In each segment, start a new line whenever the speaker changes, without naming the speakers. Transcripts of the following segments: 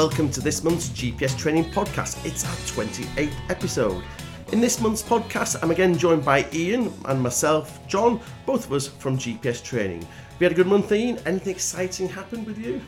welcome to this month's GPS Training Podcast. It's our 28th episode. In this month's podcast, I'm again joined by Ian and myself, John, both of us from GPS Training. We had a good month, Ian. Anything exciting happened with you?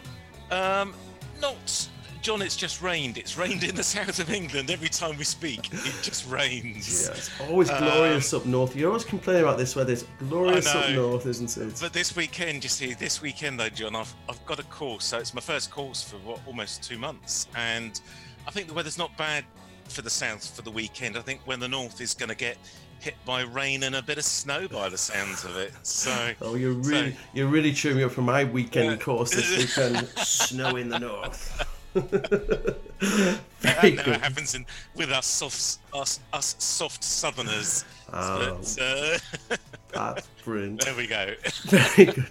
Um, not John, it's just rained. It's rained in the south of England every time we speak. It just rains.
Yeah, it's always glorious um, up north. You always complain about this weather. It's glorious up north, isn't it?
But this weekend, you see, this weekend though, John, I've, I've got a course. So it's my first course for what, almost two months. And I think the weather's not bad for the south for the weekend. I think when the north is going to get hit by rain and a bit of snow by the sounds of it. So
Oh you're really so, you're really cheering me up for my weekend course this weekend. snow in the north.
That never happens in, with us soft, us, us soft Southerners.
Oh, but, uh, that's brilliant.
There we go.
Very good.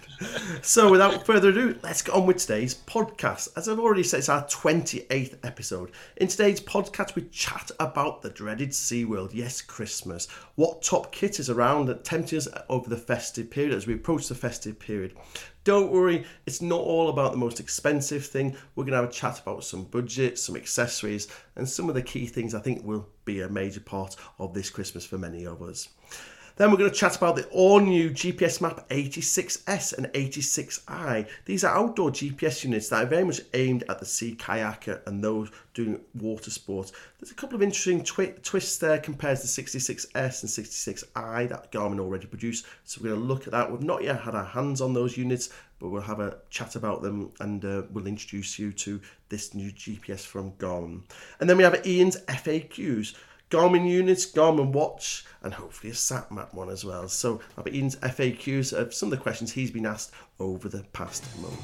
So, without further ado, let's get on with today's podcast. As I've already said, it's our 28th episode. In today's podcast, we chat about the dreaded C word. Yes, Christmas. What top kit is around that tempting us over the festive period as we approach the festive period. Don't worry, it's not all about the most expensive thing. We're going to have a chat about some budget, some accessories, and some of the key things I think will be a major part of this Christmas for many of us. Then we're going to chat about the all new GPS Map 86S and 86i. These are outdoor GPS units that are very much aimed at the sea kayaker and those doing water sports. There's a couple of interesting twi- twists there compared to the 66S and 66i that Garmin already produced. So we're going to look at that. We've not yet had our hands on those units, but we'll have a chat about them and uh, we'll introduce you to this new GPS from Garmin. And then we have Ian's FAQs. Garmin units, Garmin watch, and hopefully a SatMap one as well. So I'll be Ian's FAQs of some of the questions he's been asked over the past month.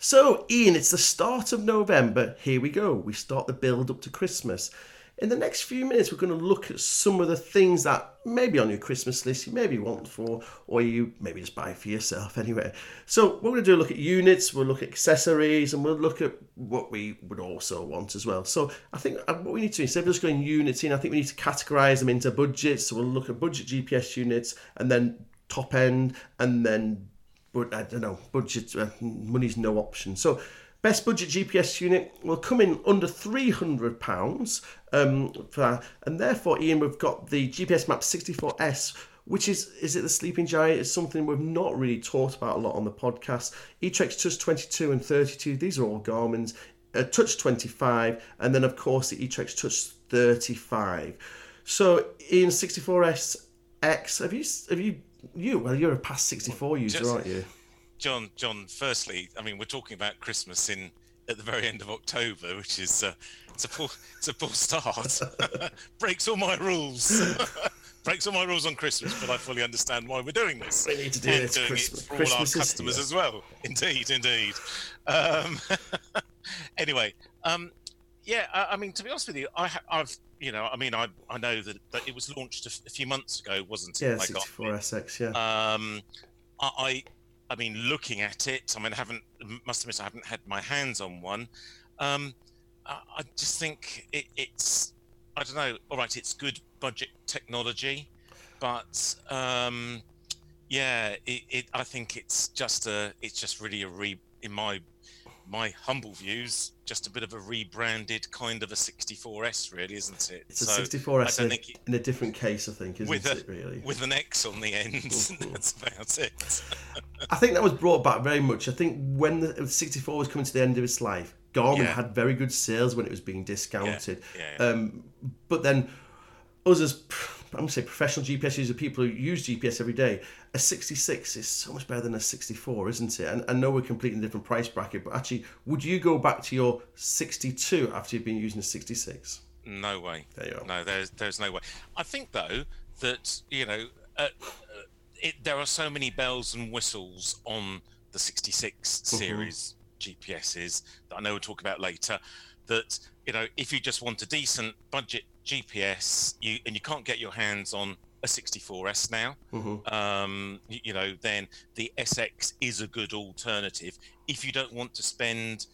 So, Ian, it's the start of November. Here we go. We start the build up to Christmas. In the next few minutes, we're going to look at some of the things that maybe on your Christmas list you maybe want for, or you maybe just buy for yourself anyway. So we're going to do a look at units, we'll look at accessories, and we'll look at what we would also want as well. So I think uh, what we need to do instead of just going units in, I think we need to categorize them into budgets. So we'll look at budget GPS units, and then top end, and then but I don't know budget uh, money's no option. So Best budget GPS unit will come in under £300 um, for. And therefore, Ian, we've got the GPS Map 64S, which is, is it the Sleeping Giant? It's something we've not really talked about a lot on the podcast. eTrex Touch 22 and 32, these are all Garmin's. Uh, Touch 25, and then, of course, the eTrex Touch 35. So, Ian, 64S X, have you, have you, you, well, you're a past 64 user, Just, aren't you?
John, John. Firstly, I mean, we're talking about Christmas in at the very end of October, which is uh, it's a poor it's a poor start. Breaks all my rules. Breaks all my rules on Christmas, but I fully understand why we're doing this.
We need to do and this.
Doing
Christmas,
it for
Christmas
all our customers as well. Indeed, indeed. Um, anyway, um, yeah. I, I, mean, to be honest with you, I, have you know, I mean, I I know that, that it was launched a, f- a few months ago, wasn't
it? Yeah, 64 SX. Yeah.
Um, I I mean, looking at it, I mean, I haven't, must admit, I haven't had my hands on one. Um, I, I just think it, it's, I don't know. All right, it's good budget technology, but um, yeah, it, it, I think it's just a, it's just really a re, in my my humble views, just a bit of a rebranded kind of a 64S, really, isn't it?
It's so a 64S in, it, in, a different case, I think, isn't
with a,
it, really?
With an X on the end. That's about it.
I think that was brought back very much. I think when the 64 was coming to the end of its life, Garmin yeah. had very good sales when it was being discounted.
Yeah. Yeah,
um, but then us as I'm going to say professional GPS users, people who use GPS every day, a 66 is so much better than a 64, isn't it? And I know we're completely in a different price bracket, but actually, would you go back to your 62 after you've been using a 66?
No way.
There you are.
No, there's there's no way. I think though that you know uh, uh it, there are so many bells and whistles on the 66 mm-hmm. series. GPSs that I know we'll talk about later. That you know, if you just want a decent budget GPS, you and you can't get your hands on a 64S now, mm-hmm. um, you, you, know, then the SX is a good alternative. If you don't want to spend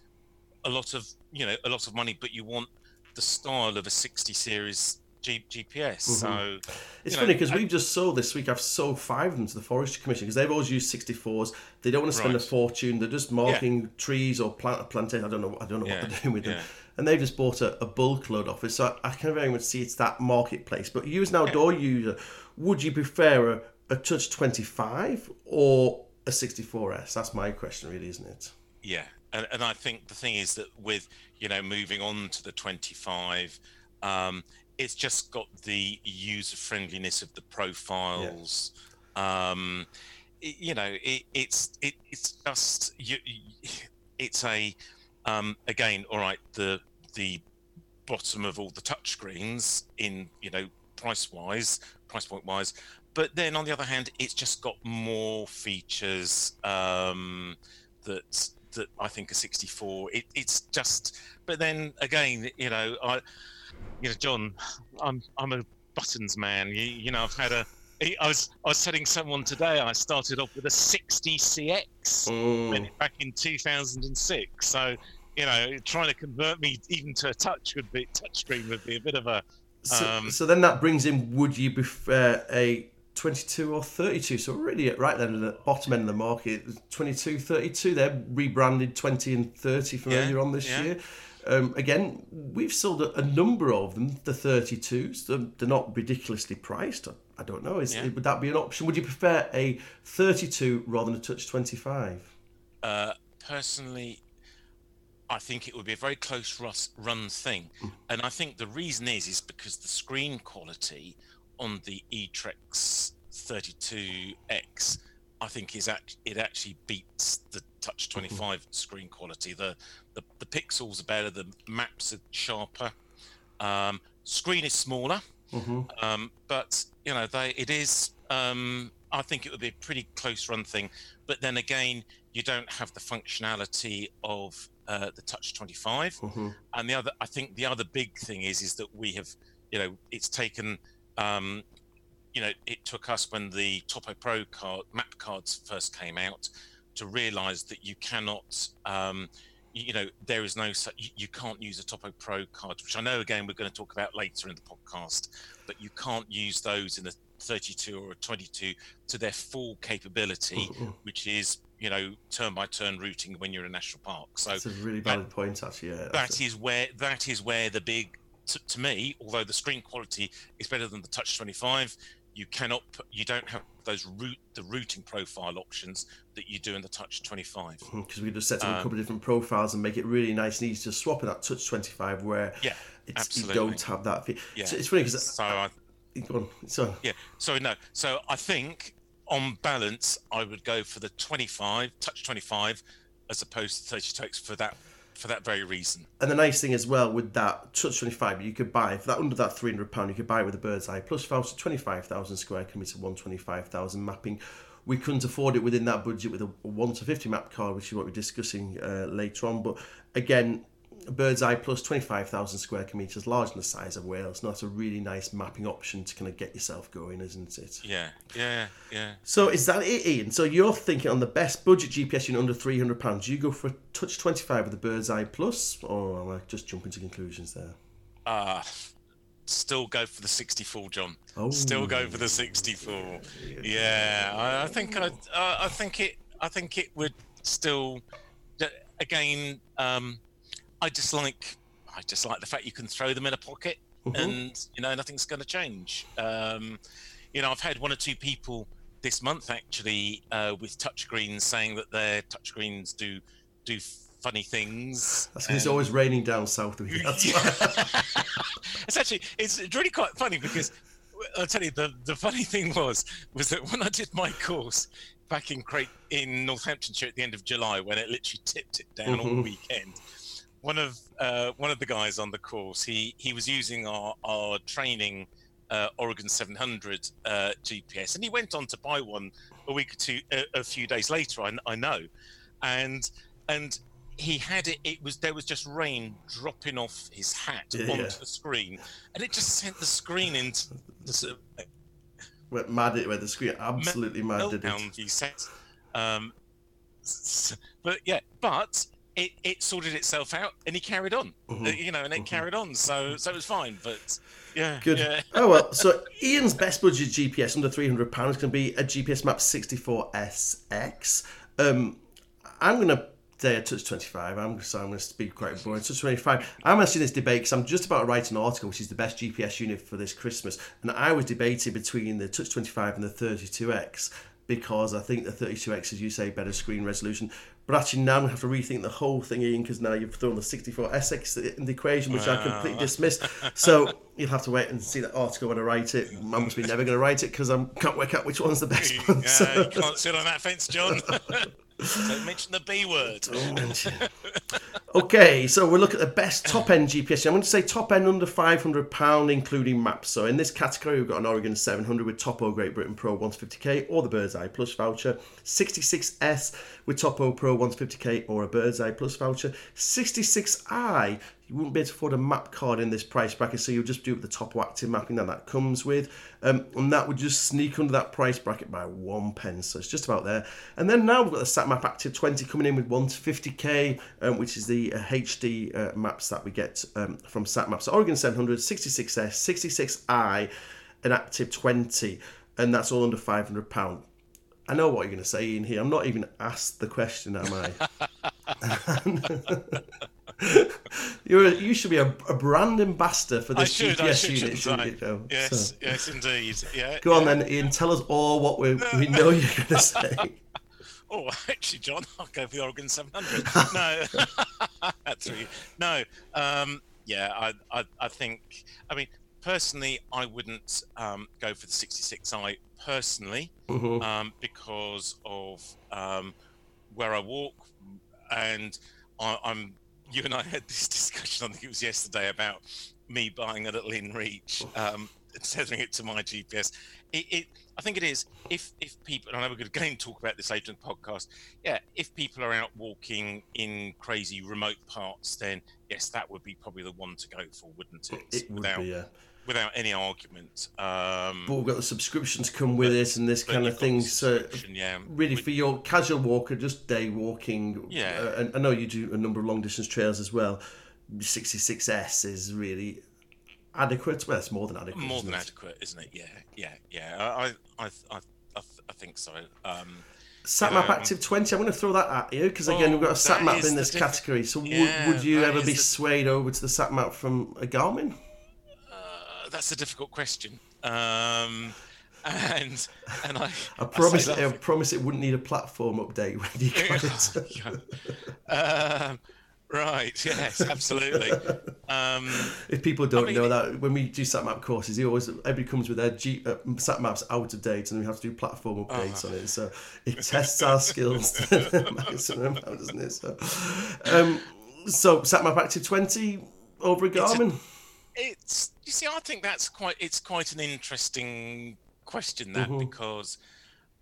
a lot of, you know, a lot of money, but you want the style of a 60 series G- GPS. So
It's funny because we've just sold this week. I've sold five of them to the Forestry Commission because they've always used 64s. They don't want to spend a fortune. They're just marking trees or plant plantation. I don't know. I don't know
Yeah,
what they're doing with them.
Yeah.
And they've just bought a, a bulk load off it. So I, I can very much see it's that marketplace. But you as an outdoor user, would you prefer a, a Touch 25 or a 64S? That's my question, really, isn't it?
Yeah, and and I think the thing is that with you know moving on to the 25, um, it's just got the user friendliness of the profiles. Um, it- you know, it, it's it, it's just you- it's a um, again, all right, the the bottom of all the touchscreens in you know price wise, price point wise. But then on the other hand, it's just got more features um, that that I think are 64. It, it's just, but then again, you know, I, you know, John, I'm I'm a buttons man. You, you know, I've had a. I was I was telling someone today. I started off with a 60 CX
Mm.
back in 2006. So you know, trying to convert me even to a touch would be touchscreen would be a bit of a
So,
Um,
so then that brings in would you prefer a 22 or 32? So really at right then at the bottom end of the market. 22, 32, they're rebranded 20 and 30 from
Yeah,
earlier on this
yeah.
year. Um, again, we've sold a, a number of them, the 32s. They're, they're not ridiculously priced. I, I don't know. Is,
Yeah.
Would that be an option? Would you prefer a 32 rather than a Touch 25?
Uh, personally, I think it would be a very close run thing, and I think the reason is is because the screen quality on the eTrex 32X, I think is act- it actually beats the Touch 25 screen quality. The, the the pixels are better, the maps are sharper, um, screen is smaller.
hmm
Um, but you know, they it is. Um, I think it would be a pretty close run thing. But then again, you don't have the functionality of uh, the Touch 25.
hmm
And the other, I think the other big thing is is that we have, you know, it's taken. Um, you know, it took us when the Topo Pro card map cards first came out to realise that you cannot. Um, you know, there is no such. You, can't use a Topo Pro card, which I know again we're going to talk about later in the podcast, but you can't use those in a 32 or a 22 to their full capability, which is you know turn by turn routing when you're in a national park. So
That's a really valid point, actually. Yeah,
that is where that is where the big to, to me although the screen quality is better than the touch 25 you cannot you don't have those root the routing profile options that you do in the touch 25
because we just set up a
Um,
couple of different profiles and make it really nice and easy to swap in that touch 25 where
yeah
it's,
absolutely.
you don't have that
yeah
so it's funny because
so I,
on so
yeah so no so i think on balance i would go for the 25 touch 25 as opposed to 32x for that for that very reason.
And the nice thing as well with that touch 25 you could buy for that under that 300 pound you could buy it with a bird's eye plus voucher 25,000 square kilometre 125,000 mapping. We couldn't afford it within that budget with a 1 to 50 map card which is what we're discussing uh, later on but again bird's eye plus 25,000 square kilometres larger than the size of Wales and that's a really nice mapping option to kind of get yourself going isn't it
yeah yeah yeah
So is that it, Ian? So you're thinking on the best budget GPS unit under three hundred pounds, you go for a Touch twenty five with the Bird's Eye Plus, or am I just jumping to conclusions there?
uh still go for the 64 john
Oh,
Still go for the 64. Yeah, I, I think I, uh, I think it, I think it would still. Again, um, I just like, I just like the fact you can throw them in a pocket,
Mhm.
and you know nothing's going to change. Um, you know, I've had one or two people this month actually uh, with touchscreens saying that their touchscreens do do funny things.
That's it's always raining down south of you. That's why.
it's actually it's really quite funny because I'll tell you the the funny thing was was that when I did my course back in Crate in Northamptonshire at the end of July when it literally tipped it down all
Mhm.
weekend. One of uh, one of the guys on the course he he was using our our training uh, Oregon 700 uh, GPS and he went on to buy one a week or two a, a few days later I, I know and and he had it it was there was just rain dropping off his hat
Yeah,
onto
yeah.
the screen and it just sent the screen into the
Went mad at it, where the screen absolutely mad did it.
he said um but yeah but it, it sorted itself out and he carried on
Mhm.
Uh, you know and it
Mhm.
carried on so so it was fine but Yeah.
Good.
Yeah.
Oh well. So Ian's best budget GPS under three hundred pounds can be a GPS Map sixty four SX. Um, I'm gonna say a Touch twenty five. I'm so I'm gonna speak quite boring. Touch twenty five. I'm asking this debate because I'm just about to write an article which is the best GPS unit for this Christmas, and I was debating between the Touch twenty five and the thirty two X because I think the 32X, as you say, better screen resolution. But actually, now I'm going to have to rethink the whole thing, Ian, because now you've thrown the 64SX in the equation, which I completely dismissed. So you'll have to wait and see that article when I write it. I must be never going to write it because I can't work out which one's the best one.
Yeah,
So-
you can't sit on that fence, John. Don't mention the B word.
Okay, so we'll look at the best top end GPS. I'm going to say top end under £500, including maps. So in this category, we've got an Oregon 700 with Topo Great Britain Pro 150k or the Bird's Eye Plus voucher, 66S with Topo Pro 150k or a Bird's Eye Plus voucher, 66i. You wouldn't be able to afford a map card in this price bracket, so you'll just do it with the TopoActive mapping that that comes with, um, and that would just sneak under that price bracket by one pence. So it's just about there. And then now we've got the SatMap Active 20 coming in with 1 to 50k, um, which is the uh, HD uh, maps that we get um, from SatMap. So Oregon 700, 66S, 66i, and Active 20, and that's all under 500 pound. I know what you're going to say in here. I'm not even asked the question, am I? You're a, you should be a, a brand ambassador for
I
this
should,
GPS
should,
unit? Joe?
Yes,
So,
yes, indeed. Yeah.
go on then, Ian. Tell us all what we, we know you're going to say.
Oh, actually, John, I'll go for the Oregon 700. no, that's really no. Um, yeah, I, I, I think. I mean, personally, I wouldn't um, go for the 66i personally
Mhm.
um, because of um, where I walk, and I'm. You and I had this discussion. I think it was yesterday about me buying a little InReach, um, and tethering it to my GPS. It, it, I think it is. If if people, and I know we're going to talk about this later in the podcast. Yeah, if people are out walking in crazy remote parts, then yes, that would be probably the one to go for, wouldn't it?
It would
without
be, yeah.
Without any argument. Um,
But we've got the subscriptions come with it and this kind of thing. So
yeah,
really
With-
for your casual walker, just day walking.
Yeah.
Uh, and I know you do a number of long distance trails as well. 66S is really adequate. Well, it's more than adequate.
more
isn't
than
it?
adequate, isn't it? Yeah, yeah, yeah. I, I, I, I, I, think so. Um,
SatMap
Um,
Active 20, I'm going to throw that at you because again,
Oh,
we've got a SatMap in this
diff-
category. So
Yeah,
would, would you ever be
the-
swayed over to the SatMap from a Garmin?
That's a difficult question. Um, and and I,
I promise, I,
that-
promise it wouldn't need a platform update when you got it.
um, right. Yes. Absolutely. Um,
if people don't
mean,
know that, when we do SatMap courses, he always everybody comes with their G, uh, SatMaps out of date, and we have to do platform updates
Oh.
on it. So it tests our skills to maximum, amount, doesn't it? So, um, so SatMap Active 20 over a- Garmin.
It's you see i think that's quite it's quite an interesting question that
Mhm.
because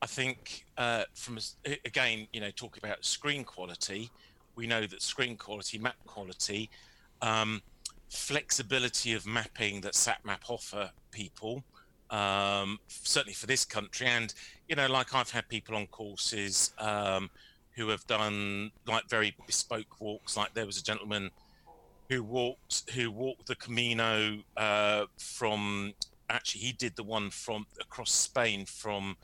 i think uh, from a s- a- again you know talking about screen quality we know that screen quality map quality um, flexibility of mapping that satmap offer people um, certainly for this country and you know like i've had people on courses um, who have done like very bespoke walks like there was a gentleman who walked who walked the Camino uh, from actually he did the one from across Spain from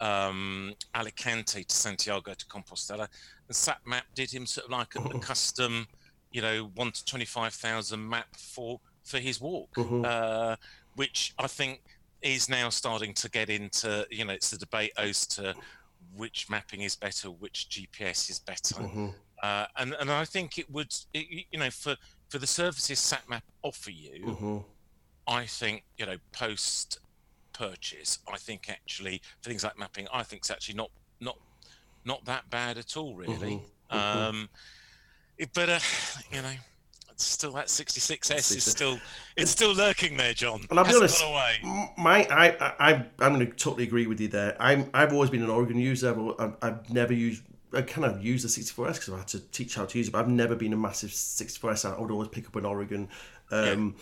um, Alicante to Santiago de Compostela, and SatMap did him sort of like a, a custom, you know, one to twenty five thousand map for for his walk,
Mhm.
uh, which I think is now starting to get into you know it's the debate as to which mapping is better, which GPS is better.
Mhm.
Uh, and and I think it would, it, you know, for for the services SatMap offer you,
Mhm.
I think you know post purchase, I think actually for things like mapping, I think it's actually not not not that bad at all, really.
Mhm.
Um, it, but uh, you know, it's still that 66s is still it's still lurking there, John.
And I'll be honest,
gone away.
m- my I I I'm going to totally agree with you there. I'm I've always been an Oregon user. I've, I've never used. I kind of use the 64S because I've had to teach how to use it, but I've never been a massive 64S. I would always pick up an Oregon. Um,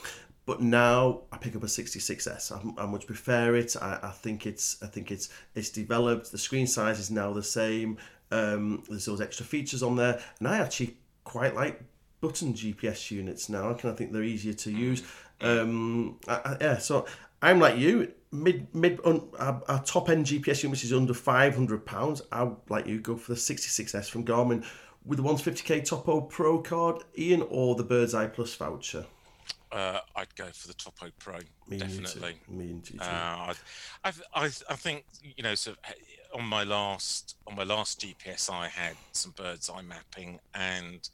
But now I pick up a 66S. I, I much prefer it. I, I think it's I think it's it's developed. The screen size is now the same. Um, there's those extra features on there, and I actually quite like button GPS units now. I kind of think they're easier to use. Um, I, I, yeah, so I'm like you, mid mid un, our, our top end GPS unit which is under five hundred pounds. I would like you go for the 66S from Garmin with the 150k Topo Pro card, Ian, or the Bird's Eye Plus voucher.
Uh, I'd go for the Topo Pro,
Me
definitely.
Me and you too.
Uh, I, I, I, I think you know. So on my last on my last GPS, I had some bird's eye mapping, and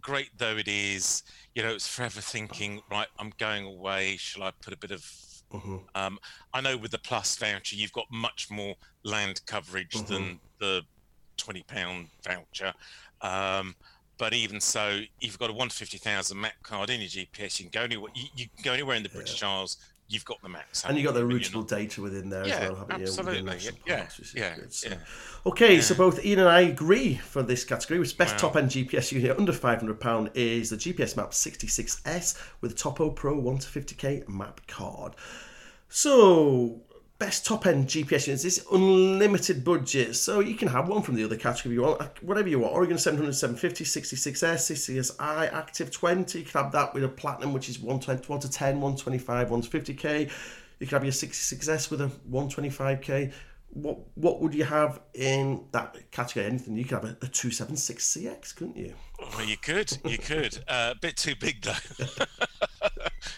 great though it is, you know, it's forever thinking. Right, I'm going away. Shall I put a bit of
Mhm.
um, I know with the plus voucher, you've got much more land coverage
Mm-hmm.
than the twenty pound voucher. Um, but even so, if you've got a one fifty thousand map card in your GPS, you can go anywhere. You, you can go anywhere in the British Isles. You've got the maps,
and you've got the
haven't
routable data within there as well, haven't you?
absolutely. Yeah,
parks, which
yeah,
good, so.
yeah.
Okay, so both Ian and I agree for this category. With best
Wow.
top end GPS unit under £500 is the GPS Map 66S with Topo Pro 1 to 50k map card. So, best top end GPS units is unlimited budget. So, you can have one from the other category you want, uh, whatever you want. Oregon 700, 750, 66S, 66i, Active 20. You can have that with a Platinum, which is 120, 1 to 10, 125, 1 to 50k. You can have your 66S with a 125k. What what would you have in that category? Anything you could have a, a 276CX, couldn't you?
Well, you could, you could. Uh, a bit too big though.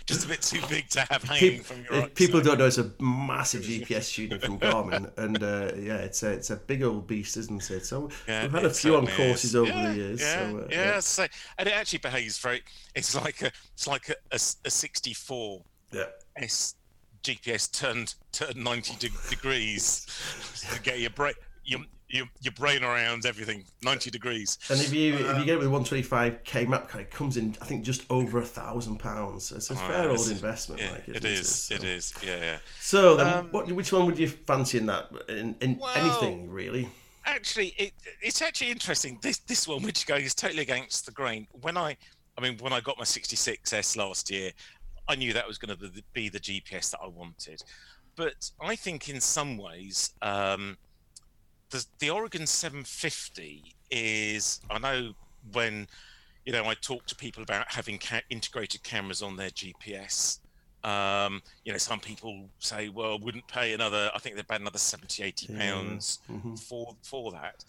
Just a bit too big to have hanging
Peop-
from your.
if people don't know it's a massive GPS unit from Garmin, and uh, yeah, it's a it's a big old beast, isn't it? So
Yeah,
we've had a few on courses
is.
over
yeah,
the years.
Yeah,
so, uh,
yeah, so, and it actually behaves very. It's like a, it's like a, a, a 64
yeah.
S GPS turned turned 90 de- degrees to get your brain your, your your brain around everything 90 degrees.
And if you if you get it with 125k map card, it comes in I think just over a thousand pounds. It's a fair
it's-
old investment.
Yeah,
like,
it is.
So,
It is. Yeah, yeah.
So then,
Um,
what which one would you fancy in that? In, in
Well-
anything really?
actually it, it's actually interesting this this one which goes totally against the grain when i i mean when i got my 66s last year i knew that was going to be the gps that i wanted but i think in some ways um the, the oregon 750 is i know when you know i talk to people about having ca- integrated cameras on their gps um, you know, some people say, well, wouldn't pay another, I think they'd pay another 70, 80 pounds
Mhm.
for for that.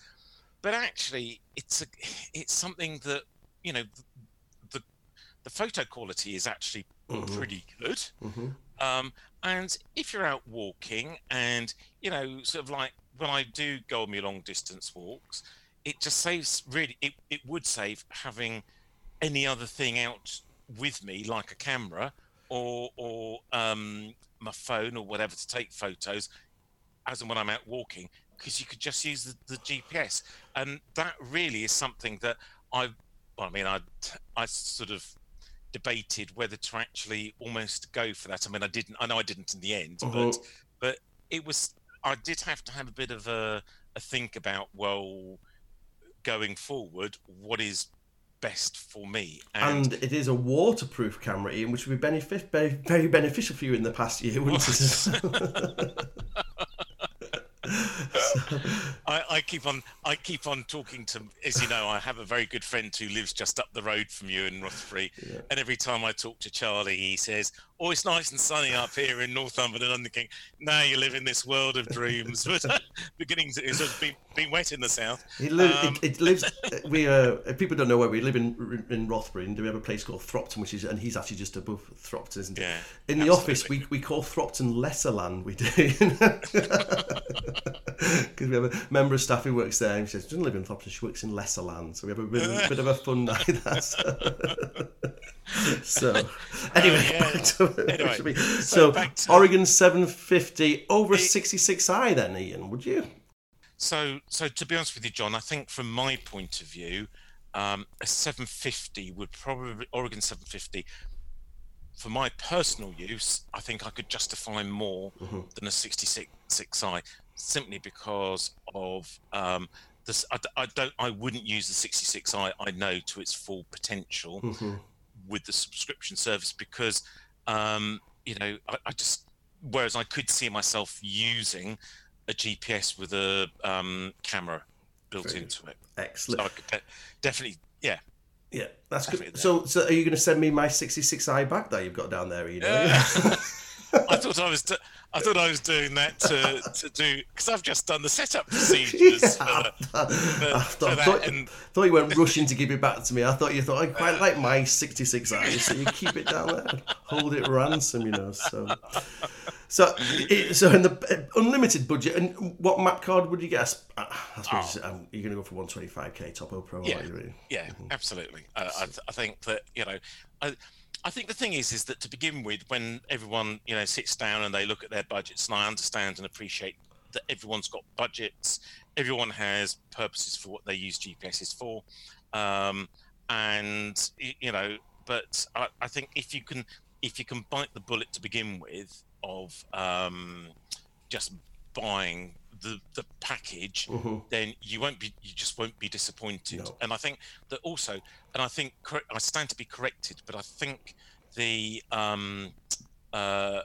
But actually, it's a it's something that you know the photo quality is actually
Mhm.
pretty good.
Mhm.
Um, and if you're out walking, and you know, sort of like when I do go on my long distance walks, it just saves really. It it would save having any other thing out with me, like a camera or or um, my phone or whatever to take photos, as and when I'm out walking, because you could just use the, the GPS, and that really is something that I, well, I mean, I I sort of debated whether to actually almost go for that. I mean, I didn't. I know I didn't in the end, but
Mhm.
but it was. I did have to have a bit of a, a think about well, going forward, what is best for me,
And it is a waterproof camera, Ian, which would be benefit, very, very beneficial for you in the past year, wouldn't it?
I, I keep on I keep on talking to as you know I have a very good friend who lives just up the road from you in Rothbury and every time I talk to Charlie he says oh it's nice and sunny up here in Northumberland and I'm thinking now you live in this world of dreams but beginning to it's been, been wet in the south
It, li-
Um,
it, it lives. We uh, people don't know where we live in in Rothbury, and we have a place called Thropton, which is, and he's actually just above Thropton, isn't it?
Yeah,
In the office, we, we call Thropton Lesserland. We do because we have a member of staff who works there, and she says she doesn't live in Thropton. She works in Lesserland, so we have a bit, of, bit of a fun night. There, so. so anyway,
yeah.
back to,
Anyway,
so,
so to-
Oregon 750 over a
It-
66i. Then Ian, would you?
So, so to be honest with you, John, I think from my point of view, um, a 750 would probably Oregon 750. For my personal use, I think I could justify more than a 66 6i, simply because of um, this. I, I don't. I wouldn't use the 66i. I know to its full potential
Mhm.
with the subscription service because um, you know I, I just whereas I could see myself using a GPS with a um, camera built
Brilliant.
into it.
Excellent.
So I could de- definitely, yeah.
Yeah, that's good. So, so are you going to send me my 66i back that you've got down there? You know.
Uh, I thought I was. I thought I was doing that to, to do because I've just done the setup procedures.
Yeah, I, for, I thought, thought, and, thought, you weren't rushing to give it back to me. I thought you thought I quite like my 66i, so you keep it down there, hold it ransom, you know. So, so, it, so in the uh, unlimited budget, and what map card would you guess? I, I suppose oh. um, you're going to go for 125k Topo Pro,
yeah,
you, really?
Yeah, mm-hmm. absolutely. Uh, I, I think that you know. I, I think the thing is, is that to begin with, when everyone you know sits down and they look at their budgets, and I understand and appreciate that everyone's got budgets, everyone has purposes for what they use GPSs for, um, and you know, but I, I, think if you can, if you can bite the bullet to begin with of um, just buying the the package, mm-hmm. then you won't be you just won't be disappointed. No. And I think that also, and I think I stand to be corrected, but I think the um, uh,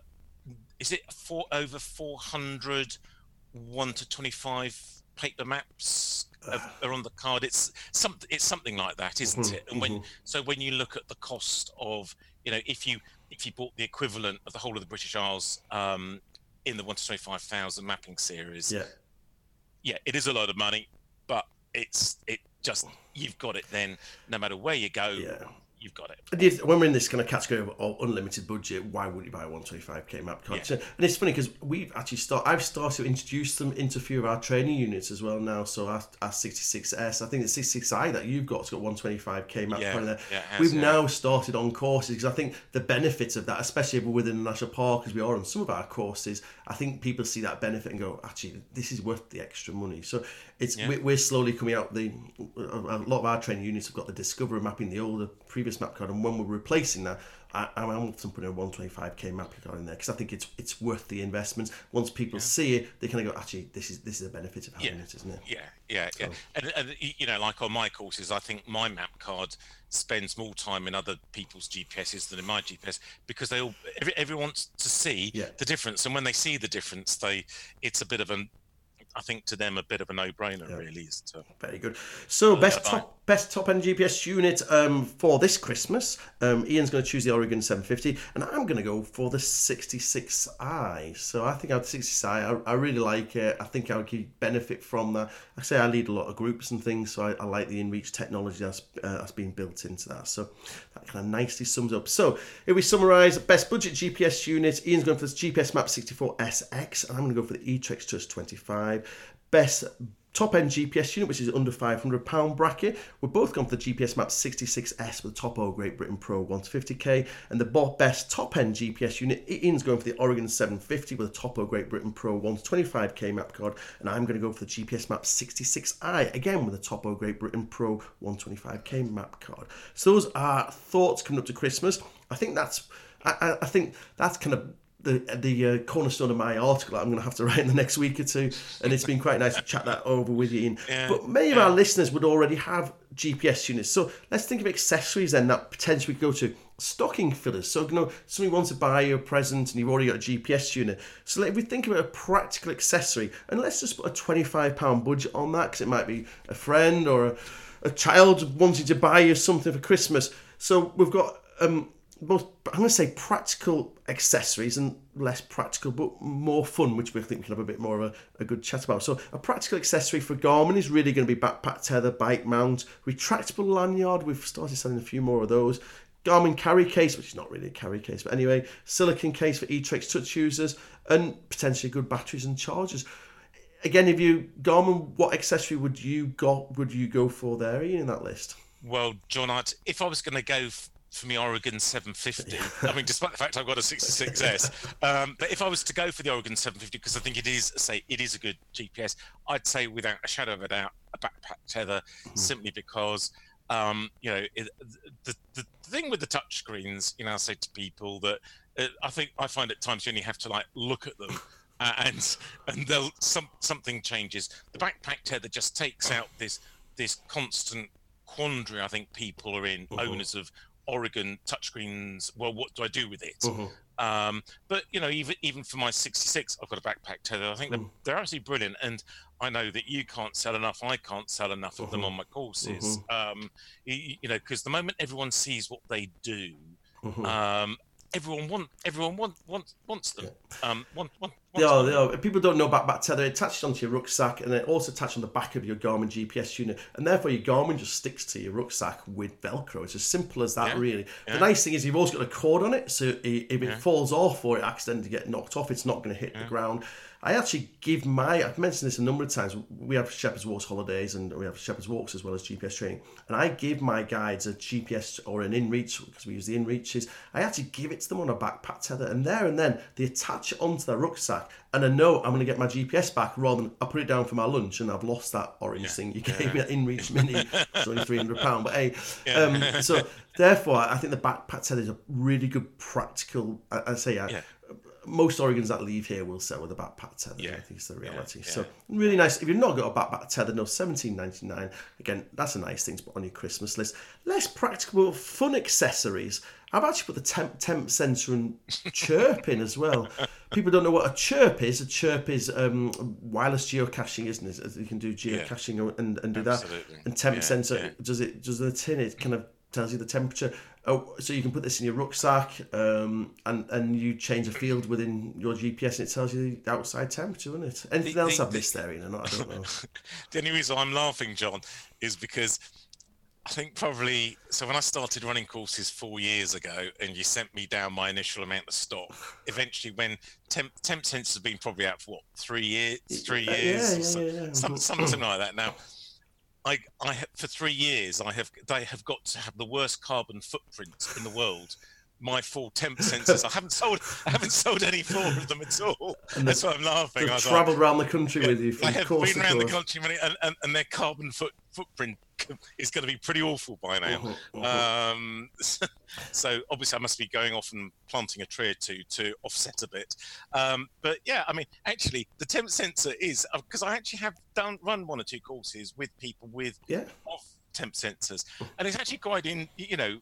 is it for over 400 1 to 25 paper maps are on the card it's something it's something like that isn't mm-hmm, it and when mm-hmm. so when you look at the cost of you know if you if you bought the equivalent of the whole of the british isles um, in the one to twenty five thousand mapping series.
Yeah,
yeah, it is a lot of money, but it's it just you've got it. Then no matter where you go,
yeah
you've got it.
When we're in this kind of category of unlimited budget, why wouldn't you buy a 125k map card? Yeah. And it's funny because we've actually started. I've started to introduce them into a few of our training units as well now. So our, our 66s, I think the 66i that you've got has got 125k map yeah, card there. Yeah, has, we've yeah. now started on courses because I think the benefits of that, especially within the national park, as we are on some of our courses, I think people see that benefit and go, actually, this is worth the extra money. So it's we're slowly coming out. The a lot of our training units have got the Discover mapping, the older previous map card, and when we're replacing that, I, I'm often putting a 125k map card in there because I think it's it's worth the investment. Once people yeah. see it, they kind of go, actually, this is this is a benefit of having
yeah.
it, isn't it?
Yeah, yeah, so. yeah. And, and you know, like on my courses, I think my map card spends more time in other people's GPSs than in my GPS because they all every, everyone wants to see yeah. the difference, and when they see the difference, they it's a bit of an I think to them a bit of a no-brainer, yeah. really. Is to
very good. So best top best top end GPS unit um, for this Christmas. Um, Ian's going to choose the Oregon 750, and I'm going to go for the 66i. So I think I'd 66i. I, I really like it. I think I would benefit from that. I say I lead a lot of groups and things, so I, I like the InReach technology that's uh, that's being built into that. So that kind of nicely sums up. So if we summarise, best budget GPS unit. Ian's going for the GPS Map 64SX, and I'm going to go for the eTrex Touch 25 best top end GPS unit, which is under £500 bracket. We're both gone for the GPS Map 66S with the Topo Great Britain Pro 150k, and the best top end GPS unit, Ian's going for the Oregon 750 with a Topo Great Britain Pro 125k map card, and I'm going to go for the GPS Map 66i again with a Topo Great Britain Pro 125k map card. So those are thoughts coming up to Christmas. I think that's I, I think that's kind of the the uh, cornerstone of my article I'm going to have to write in the next week or two, and it's been quite nice to chat that over with you. Ian. Yeah, but many of our listeners would already have GPS units, so let's think of accessories then that potentially go to stocking fillers. So you know somebody wants to buy you a present and you've already got a GPS unit. So if we think about a practical accessory, and let's just put a twenty five pound budget on that because it might be a friend or a, a child wanting to buy you something for Christmas. So we've got um, most I'm going to say practical accessories and less practical but more fun, which we think we can have a bit more of a, a good chat about. So a practical accessory for Garmin is really going to be backpack tether, bike mount, retractable lanyard. We've started selling a few more of those. Garmin carry case, which is not really a carry case, but anyway, silicon case for eTrex touch users, and potentially good batteries and chargers. Again, if you Garmin, what accessory would you got would you go for there Are you in that list?
Well, John, I'd, if I was going to go for me Oregon 750. I mean, despite the fact I've got a 66S, um, but if I was to go for the Oregon 750, because I think it is, say, it is a good GPS, I'd say without a shadow of a doubt, a backpack tether, mm. simply because, um, you know, it, the, the, thing with the touch screens, you know, I say to people that uh, I think I find at times you only have to like look at them. Uh, and and they'll some something changes. The backpack tether just takes out this this constant quandary I think people are in, uh-huh. owners of Oregon touchscreens. Well, what do I do with it?
Uh-huh.
Um, but you know, even even for my 66, I've got a backpack tether. I think
Mm.
they're, they're absolutely brilliant, and I know that you can't sell enough. I can't sell enough of them
Mhm.
on my courses. Um, you, you know, because the moment everyone sees what they do, um, everyone want everyone want, want wants them. Um, want, want,
They
wants
are,
them.
they are. People don't know about back tether. It attaches onto your rucksack and then also attached on the back of your Garmin GPS unit. And therefore, your Garmin just sticks to your rucksack with Velcro. It's as simple as that,
Yeah.
really. The nice thing is you've also got a cord on it, so if it
Yeah.
falls off or it accidentally get knocked off, it's not going to hit the ground. I actually give my, I've mentioned this a number of times. We have Shepherd's Walks holidays and we have Shepherd's Walks as well as GPS training. And I give my guides a GPS or an InReach, because we use the InReaches. I actually give it to them on a backpack tether. And there and then they attach it onto their rucksack. And I know I'm going to get my GPS back rather than I put it down for my lunch and I've lost that orange thing you gave me, that InReach Mini. It's only £300. But hey, um, so therefore, I think the backpack tether is a really good practical, I, I say,
Yeah.
Most Oregons that leave here will sell with a backpack tether.
Yeah.
I think it's the reality.
yeah.
So really nice. If you've not got a backpack tether, no, seventeen ninety nine. Again, that's a nice thing to put on your Christmas list. Less practical, fun accessories. I've actually put the temp, temp sensor and chirp in as well. People don't know what a chirp is. A chirp is um, wireless geocaching, isn't it? You can do geocaching and, and do
Absolutely.
that. And temp
Yeah,
sensor
yeah.
does it? Does the tin? It kind of tells you the temperature. Oh, so you can put this in your rucksack, um, and and you change a field within your GPS, and it tells you the outside temperature, isn't it? Anything
The-
else
the-
I've missed there, Ian? I don't know.
The only reason I'm laughing, John, is because I think probably so when I started running courses four years ago, and you sent me down my initial amount of stock. Eventually, when temp temp sensors have been probably out for what three years, three
Yeah,
years,
yeah, yeah, yeah.
some something like that. Now, I I for three years I have they have got to have the worst carbon footprint in the world. My full temp sensors. I haven't sold. I haven't sold any four of them at all. And That's why I'm laughing. I
They've
was like,
travelled around the country with you
I have been around the country many, and, and, and their carbon foot, footprint is going to be pretty awful by now. Um, so obviously, I must be going off and planting a tree or two to offset a bit. Um, but yeah, I mean, actually, the temp sensor is because I actually have done run one or two courses with people with
Yeah.
off temp sensors, and it's actually quite in. You know,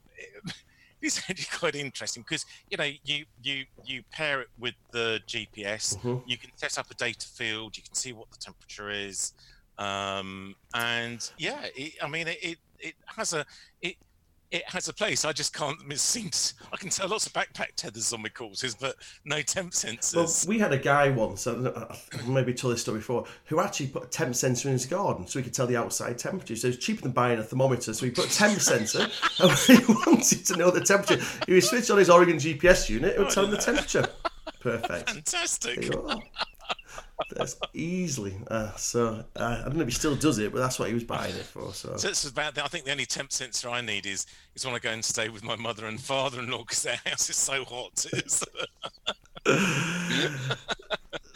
it's actually quite interesting because you know you you you pair it with the GPS.
Mhm.
You can set up a data field. You can see what the temperature is, um, and yeah, it, I mean, it, it it has a it. It has a place. I just can't it seems I can tell lots of backpack tethers on my courses, but no temp sensors.
Well, we had a guy once, know, I've maybe told this story before, who actually put a temp sensor in his garden so he could tell the outside temperature. So it's cheaper than buying a thermometer. So he put a temp sensor and when he wanted to know the temperature. He would switch on his Oregon GPS unit, it would tell him the temperature. Perfect.
Fantastic.
There you are. That's easily. Uh, so uh, I don't know if he still does it, but that's what he was buying it for. So,
So it's about. I think the only temp sensor I need is is when I go and stay with my mother and father-in-law because their house is so hot.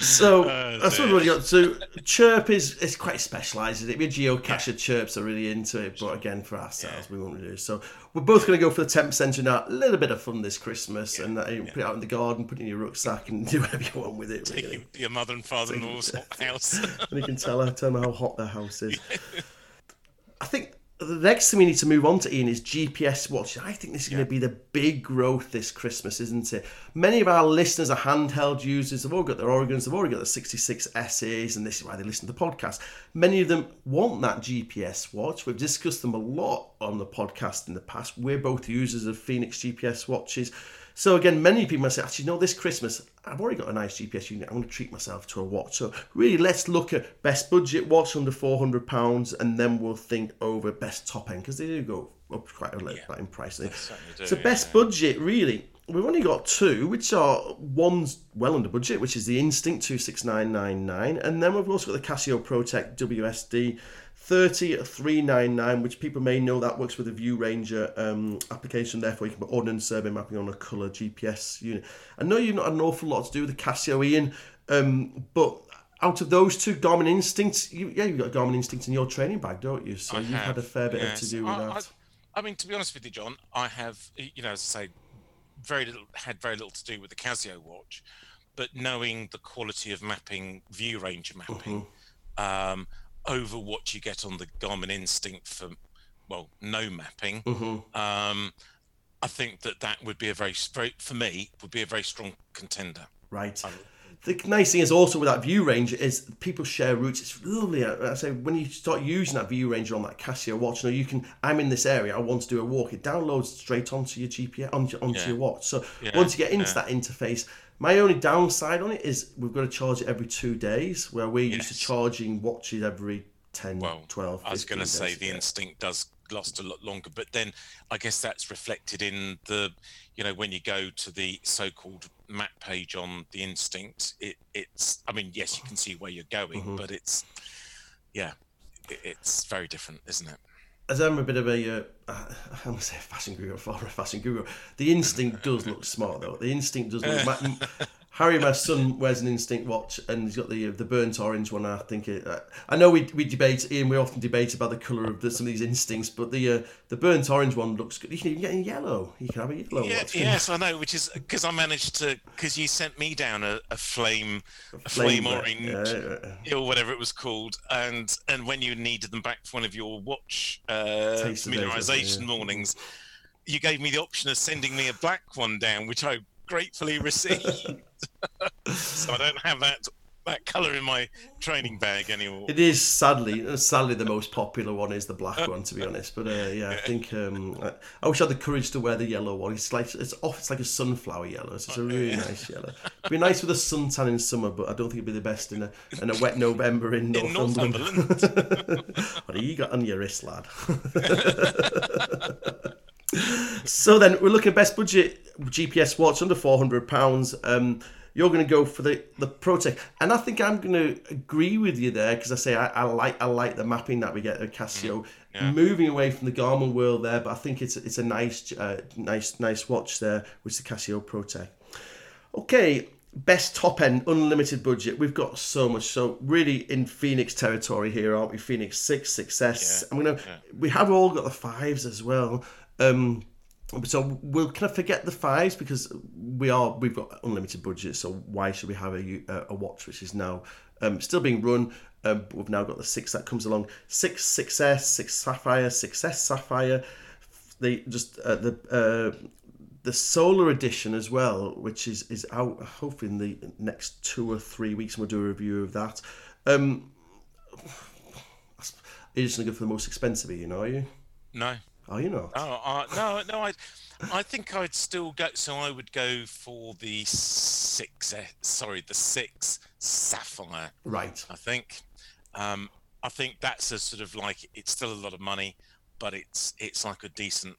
So
Oh,
that's what we've got. So chirp is it's quite specialised. Isn't it? We geocacher chirps are really into it, but again for ourselves we won't really do. So we're both going to go for the temp sensor now. A little bit of fun this Christmas, and uh, you put it out in the garden, put it in your rucksack, and do whatever you want with it. Really.
Your, your mother and father-in-law's house.
and you can tell her, tell them how hot their house is. I think the next thing we need to move on to, Ian, is GPS watches. I think this is going to be the big growth this Christmas, isn't it? Many of our listeners are handheld users. They've all got their Oregons, they've already got their 66 essays, and this is why they listen to the podcast. Many of them want that GPS watch. We've discussed them a lot on the podcast in the past. We're both users of Fenix GPS watches. So again, many people might say, actually, no, this Christmas, I've already got a nice GPS unit. I'm going to treat myself to a watch. So really, let's look at best budget watch under £400 and then we'll think over best top end because they do go up quite a little bit in price.
do,
so
yeah,
best budget, really, we've only got two, which are one's well under budget, which is the Instinct 26999, and then we've also got the Casio Pro Trek WSD 30399, which people may know that works with the ViewRanger um, application. Therefore, you can put ordnance survey mapping on a colour GPS unit. I know you've not had an awful lot to do with the Casio, Ian, um, but out of those two, Garmin Instinct, you, yeah, you've got Garmin Instinct in your training bag, don't you? So
I
you've had a fair bit of to do with
I,
that.
I, I mean, to be honest with you, John, I have, you know, as I say, very little had very little to do with the Casio watch, but knowing the quality of mapping, ViewRanger mapping,
Mm-hmm.
um, over what you get on the Garmin Instinct for, well, no mapping.
Mhm.
Um, I think that that would be a very, very for me would be a very strong contender.
Right. the nice thing is also with that ViewRanger is people share routes. It's lovely. I say when you start using that ViewRanger on that Casio watch, you know you can. I'm in this area. I want to do a walk. It downloads straight onto your GPS onto, onto
Yeah.
your watch. So
Yeah,
once you get into
yeah.
that interface, my only downside on it is we've got to charge it every two days, where we're used to charging watches every 10,
Well,
12,
I was going to say the
Yeah.
instinct does last a lot longer, but then I guess that's reflected in the, you know, when you go to the so-called map page on the instinct, it it's. I mean, yes, you can see where you're going,
Mm-hmm.
but it's, yeah, it, it's very different, isn't it?
As I'm a bit of a, uh, I'm gonna say a fashion guru, a former fashion guru. The instinct does look smart though. The instinct does look. my, Harry, my son, wears an instinct watch, and he's got the the burnt orange one. I think it. Uh, I know we we debate, Ian. We often debate about the colour of the, some of these instincts, but the uh, the burnt orange one looks good. You can even get in yellow. You can have a yellow
Yeah,
watch.
yes, I know. Which is because I managed to because you sent me down a, a flame, a
Flame
flame, orange,
yeah,
or whatever it was called, and and when you needed them back for one of your watch uh,
Taste of data,
familiarization
yeah.
mornings, you gave me the option of sending me a black one down, which I gratefully received. so I don't have that that color in my training bag anymore.
It is sadly, sadly the most popular one is the black one, to be honest. But uh, yeah, I think um, I, I wish I had the courage to wear the yellow one. It's like it's off. It's like a sunflower yellow. So it's a really nice yellow. It'd be nice with a suntan in summer, but I don't think it'd be the best in a in a wet November in
in
Northumberland.
Northumberland,
what have you got on your wrist, lad? so then we're looking at best budget GPS watch under four hundred pounds. Um, you're going to go for the the Pro Trek, and I think I'm going to agree with you there because I say I, I like I like the mapping that we get at Casio. Moving away from the Garmin world there, but I think it's it's a nice uh, nice nice watch there, with the Casio Pro Trek. Okay, best top end unlimited budget. We've got so much. So really in Fenix territory here, aren't we? Fenix six success. I'm gonna. We have all got the fives as well. Um, so we'll kind of forget the fives because we are we've got unlimited budget. So why should we have a a, watch which is now um, still being run? Um, we've now got the six that comes along. Six success, six sapphire, success sapphire. They just uh, the. Uh, the solar edition as well, which is is out hopefully in the next two or three weeks, and we'll do a review of that. Um, you're just gonna go for the most expensive, you know? Are you?
no.
Are you not?
Oh, uh, no, no. I, I think I'd still go. So I would go for the six. eh, Sorry, the six sapphire.
Right.
I think. Um, I think that's a sort of like it's still a lot of money, but it's it's like a decent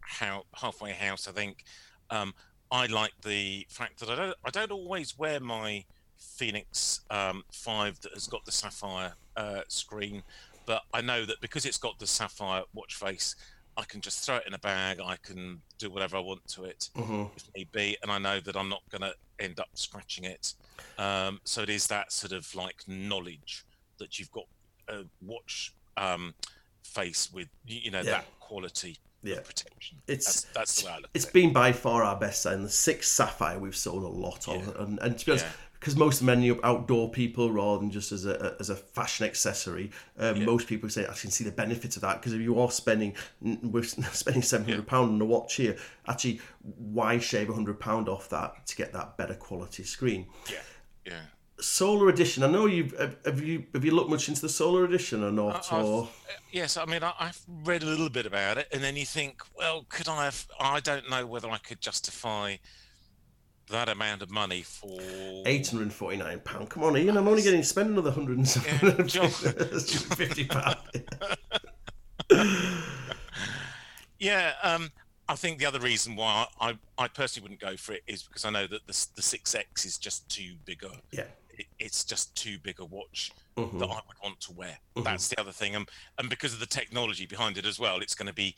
how halfway house. I think. Um, I like the fact that I don't I don't always wear my Fenix um, Five that has got the sapphire uh, screen, but I know that because it's got the sapphire watch face, I can just throw it in a bag. I can do whatever I want to it
Mhm.
if need be, and I know that I'm not going to end up scratching it. Um, so it is that sort of like knowledge that you've got a watch um, face with you know
Yeah.
that quality
Yeah.
protection.
It's-
that's, that's the way I look
It's
at it.
been by far our best selling. The six sapphire we've sold a lot of,
Yeah.
and, and to be honest,
Yeah.
Because most of the men are outdoor people rather than just as a as a fashion accessory. Um, Most people say I can see the benefit of that because if you are spending we're spending seven hundred pound on a watch here, actually, why shave hundred pound off that to get that better quality screen?
Yeah, yeah.
Solar edition. I know you've have, have you have you looked much into the solar edition or not?
I've-
or
Yes, I mean I, I've read a little bit about it, and then you think, well, could I have? I don't know whether I could justify that amount of money for
eight hundred and forty nine pound. Come on, Ian. I'm only getting spend another hundred and fifty pound.
Yeah, um, I think the other reason why I, I personally wouldn't go for it is because I know that the the six X is just too big a
Yeah.
it, it's just too big a watch
Mhm.
that I would want to wear. That's the other thing, and and because of the technology behind it as well, it's going to be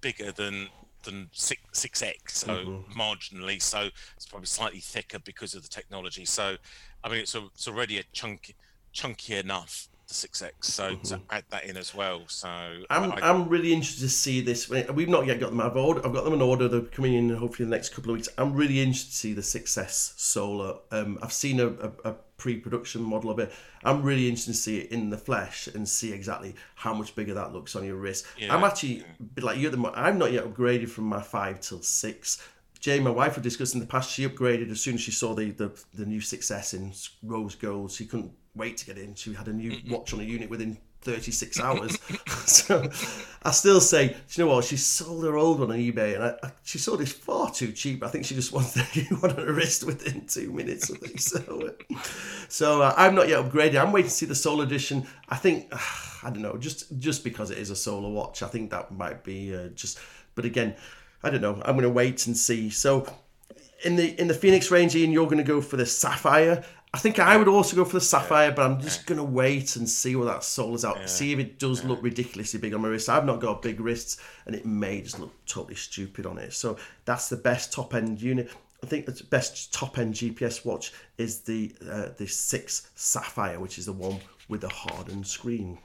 bigger than than six six X, so marginally. So it's probably slightly thicker because of the technology. So, I mean, it's a, it's already a chunky chunky enough the six X. So to add that in as well. So
I'm,
I,
I'm really interested to see this. We've not yet got them. I've ordered, I've got them in order. They're coming in hopefully in the next couple of weeks. I'm really interested to see the Success Solar. Um, I've seen a, a, a pre-production model of it. I'm really interested to see it in the flesh and see exactly how much bigger that looks on your wrist.
Yeah.
I'm actually like you. I'm not yet upgraded from my five till six. Jay, my wife, had discussed in the past. She upgraded as soon as she saw the the, the new success in rose gold. She couldn't wait to get in. She had a new watch on a unit within 36 hours. so I still say, you know what? She sold her old one on eBay and I, I, she sold it far too cheap. I think she just wanted new one on her wrist within two minutes. I think so. So uh, I'm not yet upgraded. I'm waiting to see the Solar Edition. I think, I don't know, just just because it is a solar watch, I think that might be uh, just. But again, I don't know. I'm going to wait and see. So in the in the Fenix range, Ian, you're going to go for the Sapphire. I think I would also go for the Sapphire, but I'm just going to wait and see what that solar's out. See if it does look ridiculously big on my wrist. I've not got big wrists, and it may just look totally stupid on it. So that's the best top end unit. I think the best top end GPS watch is the uh, the six Sapphire, which is the one with the hardened screen.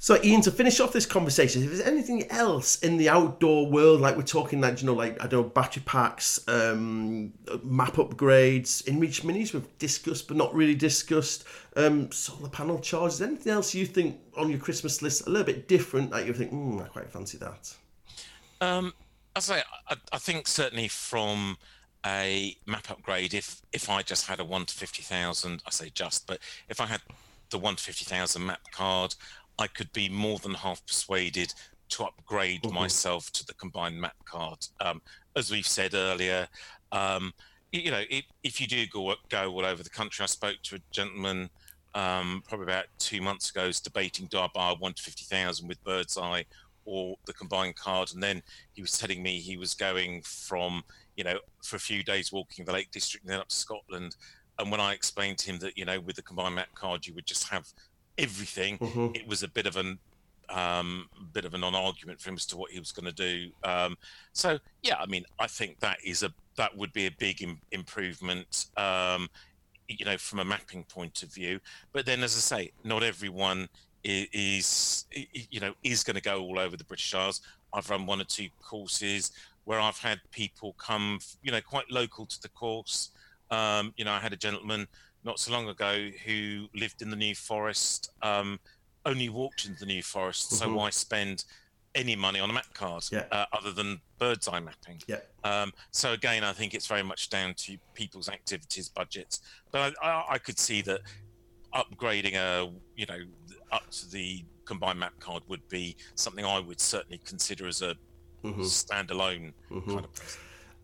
So, Ian, to finish off this conversation, if there's anything else in the outdoor world, like we're talking, like you know, like I don't know, battery packs, um, map upgrades, InReach minis we've discussed but not really discussed, um, solar panel charges. Anything else you think on your Christmas list a little bit different that you think, mm, I quite fancy that?
Um, I say, I, I think certainly from a map upgrade, if if I just had a one to fifty thousand, I say just, but if I had the one to fifty thousand map card, I could be more than half persuaded to upgrade
Mhm.
myself to the combined map card. Um, as we've said earlier, um, you know, if, if you do go go all over the country, I spoke to a gentleman um, probably about two months ago, who's debating do I buy one to fifty thousand with Bird's Eye or the combined card, and then he was telling me he was going from you know for a few days walking the Lake District and then up to Scotland. And when I explained to him that you know with the combined map card you would just have everything,
Mhm.
it was a bit of an um, bit of a non-argument for him as to what he was going to do. Um, so yeah, I mean, I think that is a that would be a big Im- improvement. Um, you know, from a mapping point of view. But then, as I say, not everyone is, i- i- you know is going to go all over the British Isles. I've run one or two courses where I've had people come, you know, quite local to the course. Um, you know, I had a gentleman not so long ago who lived in the New Forest, um, only walked into the New Forest. So
Mhm.
why spend any money on a map card
Yeah.
uh, other than bird's eye mapping?
Yeah.
Um, so again, I think it's very much down to people's activities budgets. But I, I, I could see that upgrading a, you know, up to the combined map card would be something I would certainly consider as a
Mhm.
standalone
Mhm.
kind of. present.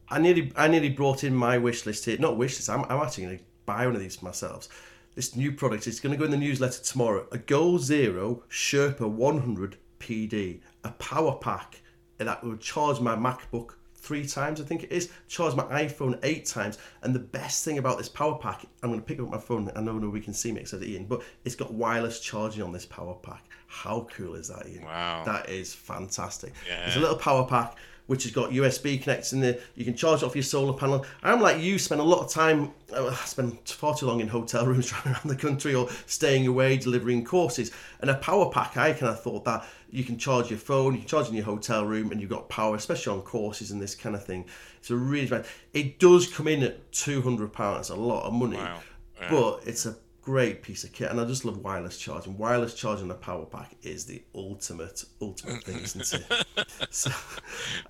I nearly, I nearly brought in my wish list here. Not wish list. I'm, I'm actually going to buy one of these for myself. This new product is going to go in the newsletter tomorrow. A Goal Zero Sherpa 100 PD, a power pack that will charge my MacBook three times. I think it is. Charge my iPhone eight times. And the best thing about this power pack, I'm going to pick up my phone. I know we can see me except Ian, but it's got wireless charging on this power pack. How cool is that, Ian?
Wow.
That is fantastic.
Yeah.
There's a little power pack which has got USB connects in there. You can charge it off your solar panel. I'm like you, spend a lot of time. Uh, I spend far too long in hotel rooms around the country or staying away delivering courses. And a power pack, I kind of thought that you can charge your phone, you can charge in your hotel room, and you've got power, especially on courses and this kind of thing. It's a really It does come in at two hundred pounds, a lot of money,
Wow. Yeah.
but it's a great piece of kit, and I just love wireless charging. Wireless charging a power pack is the ultimate, ultimate thing, isn't it? So,